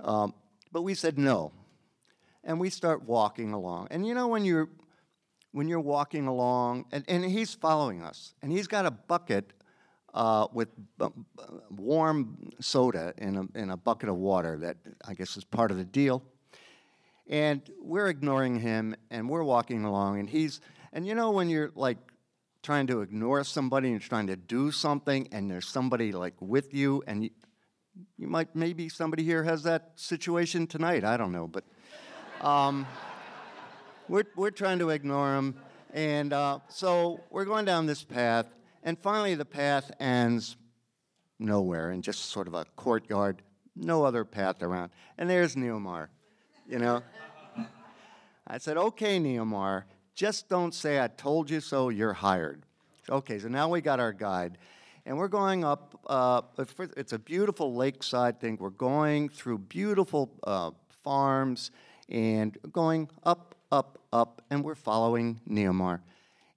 um, but we said no. And we start walking along. And you know, when you're, when you're walking along, and, and he's following us, and he's got a bucket uh, with b- warm soda in a, in a bucket of water that I guess is part of the deal. And we're ignoring him and we're walking along, and he's, and you know, when you're like trying to ignore somebody and trying to do something, and there's somebody like with you, and you, you might, maybe somebody here has that situation tonight, I don't know, but um, we're, we're trying to ignore him. And uh, so we're going down this path, and finally the path ends nowhere in just sort of a courtyard, no other path around. And there's Neomar, you know? I said, okay, Neomar, just don't say I told you so, you're hired. Okay, so now we got our guide. And we're going up, uh, it's a beautiful lakeside thing. We're going through beautiful uh, farms and going up, up, up, and we're following Neomar.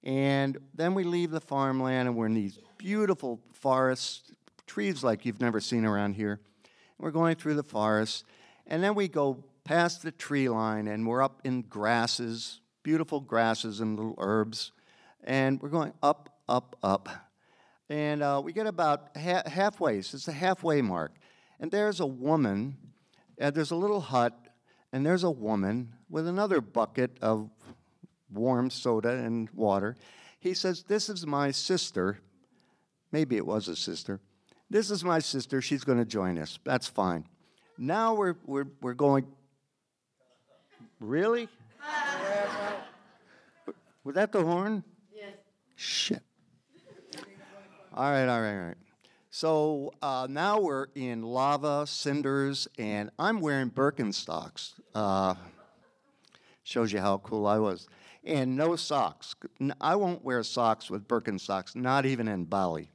And then we leave the farmland and we're in these beautiful forests, trees like you've never seen around here. We're going through the forest, and then we go past the tree line and we're up in grasses, beautiful grasses and little herbs. And we're going up, up, up. And uh, we get about ha- halfway, so it's the halfway mark. And there's a woman, uh, there's a little hut, and there's a woman with another bucket of warm soda and water. He says, This is my sister. Maybe it was a sister. This is my sister. She's going to join us. That's fine. Now we're, we're, we're going. Really? [LAUGHS] Was that the horn? Yes. Shit. All right, all right, all right. So uh, now we're in lava, cinders, and I'm wearing Birkenstocks. Uh, shows you how cool I was. And no socks. I won't wear socks with Birkenstocks, not even in Bali.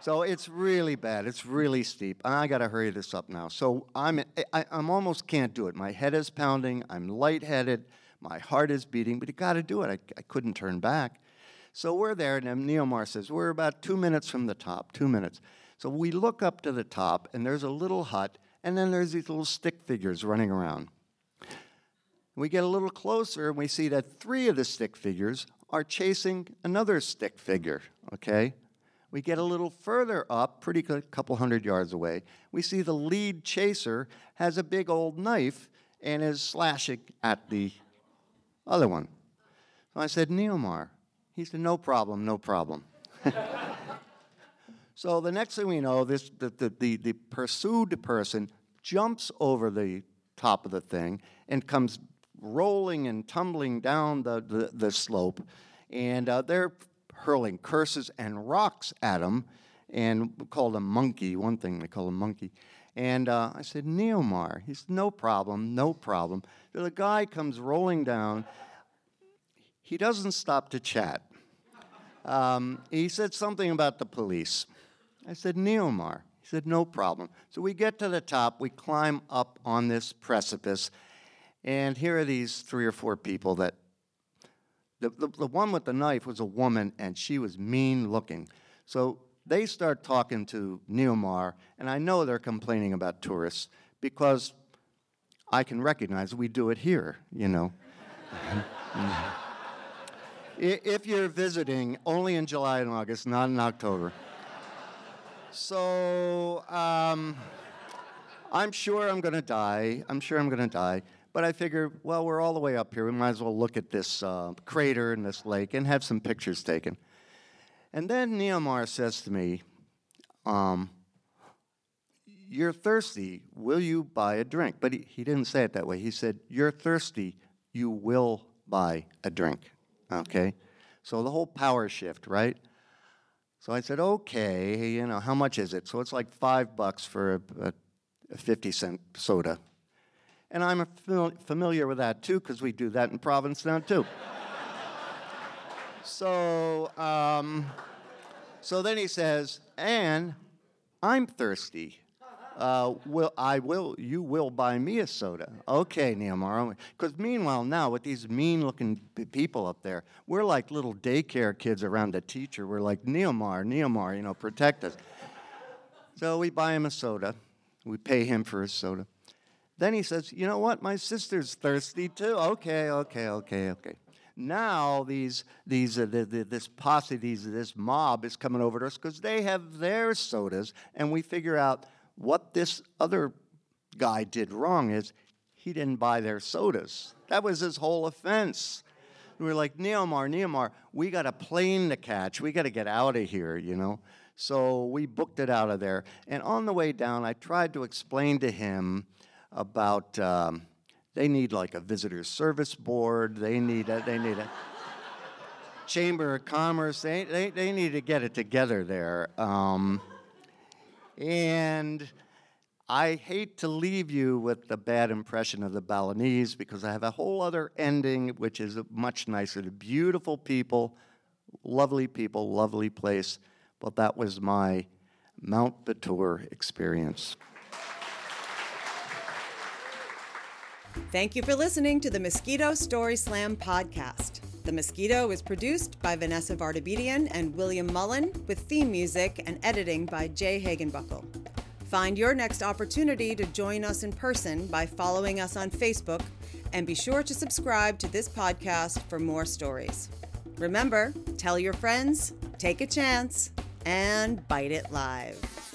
So it's really bad. It's really steep. I got to hurry this up now. So I'm I, I'm almost can't do it. My head is pounding. I'm lightheaded. My heart is beating. But you got to do it. I, I couldn't turn back. So we're there, and Neomar says we're about two minutes from the top. Two minutes. So we look up to the top, and there's a little hut, and then there's these little stick figures running around. We get a little closer, and we see that three of the stick figures are chasing another stick figure. Okay. We get a little further up, pretty couple hundred yards away. We see the lead chaser has a big old knife and is slashing at the other one. So I said, Neomar. He said, No problem, no problem. [LAUGHS] so the next thing we know, this, the, the, the, the pursued person jumps over the top of the thing and comes rolling and tumbling down the, the, the slope. And uh, they're hurling curses and rocks at him and called him monkey, one thing they call him monkey. And uh, I said, Neomar. He said, no problem, no problem. So the guy comes rolling down. He doesn't stop to chat. Um, he said something about the police. I said, Neomar. He said, no problem. So we get to the top, we climb up on this precipice, and here are these three or four people that the, the, the, one with the knife was a woman, and she was mean looking. So they start talking to Neomar, and I know they're complaining about tourists because I can recognize we do it here, you know. [LAUGHS] if you're visiting, only in July and August, not in October. So um, I'm sure I'm going to die. I'm sure I'm going to die. But I figured, well, we're all the way up here. We might as well look at this uh, crater and this lake and have some pictures taken. And then Neomar says to me, um, You're thirsty. Will you buy a drink? But he, he didn't say it that way. He said, You're thirsty. You will buy a drink. Okay? So the whole power shift, right? So I said, Okay, you know, how much is it? So it's like five bucks for a, a, a 50 cent soda. And I'm familiar with that too, because we do that in Providence Provincetown too. [LAUGHS] so, um, so then he says, and I'm thirsty. uh, will I will you will buy me a soda? Okay, Neomar. Because meanwhile, now with these mean-looking people up there, we're like little daycare kids around a teacher. We're like Neomar, Neomar, you know, protect us. So we buy him a soda. We pay him for his soda. Then he says, "You know what? My sister's thirsty too." Okay, okay, okay, okay. Now these these uh, the, the, this posse, these this mob is coming over to us because they have their sodas, and we figure out what this other guy did wrong is he didn't buy their sodas. That was his whole offense. We were like, Neomar, Neomar, we got a plane to catch. We got to get out of here, you know. So we booked it out of there. And on the way down, I tried to explain to him about um, they need like a visitor service board. They need a, they need a [LAUGHS] chamber of commerce. They, they, they need to get it together there. Um, and I hate to leave you with the bad impression of the Balinese because I have a whole other ending, which is much nicer. The beautiful people, lovely people, lovely place. But that was my Mount Batur experience. Thank you for listening to the Mosquito Story Slam podcast. The Mosquito is produced by Vanessa Vardabedian and William Mullen, with theme music and editing by Jay Hagenbuckle. Find your next opportunity to join us in person by following us on Facebook, and be sure to subscribe to this podcast for more stories. Remember, tell your friends, take a chance, and bite it live.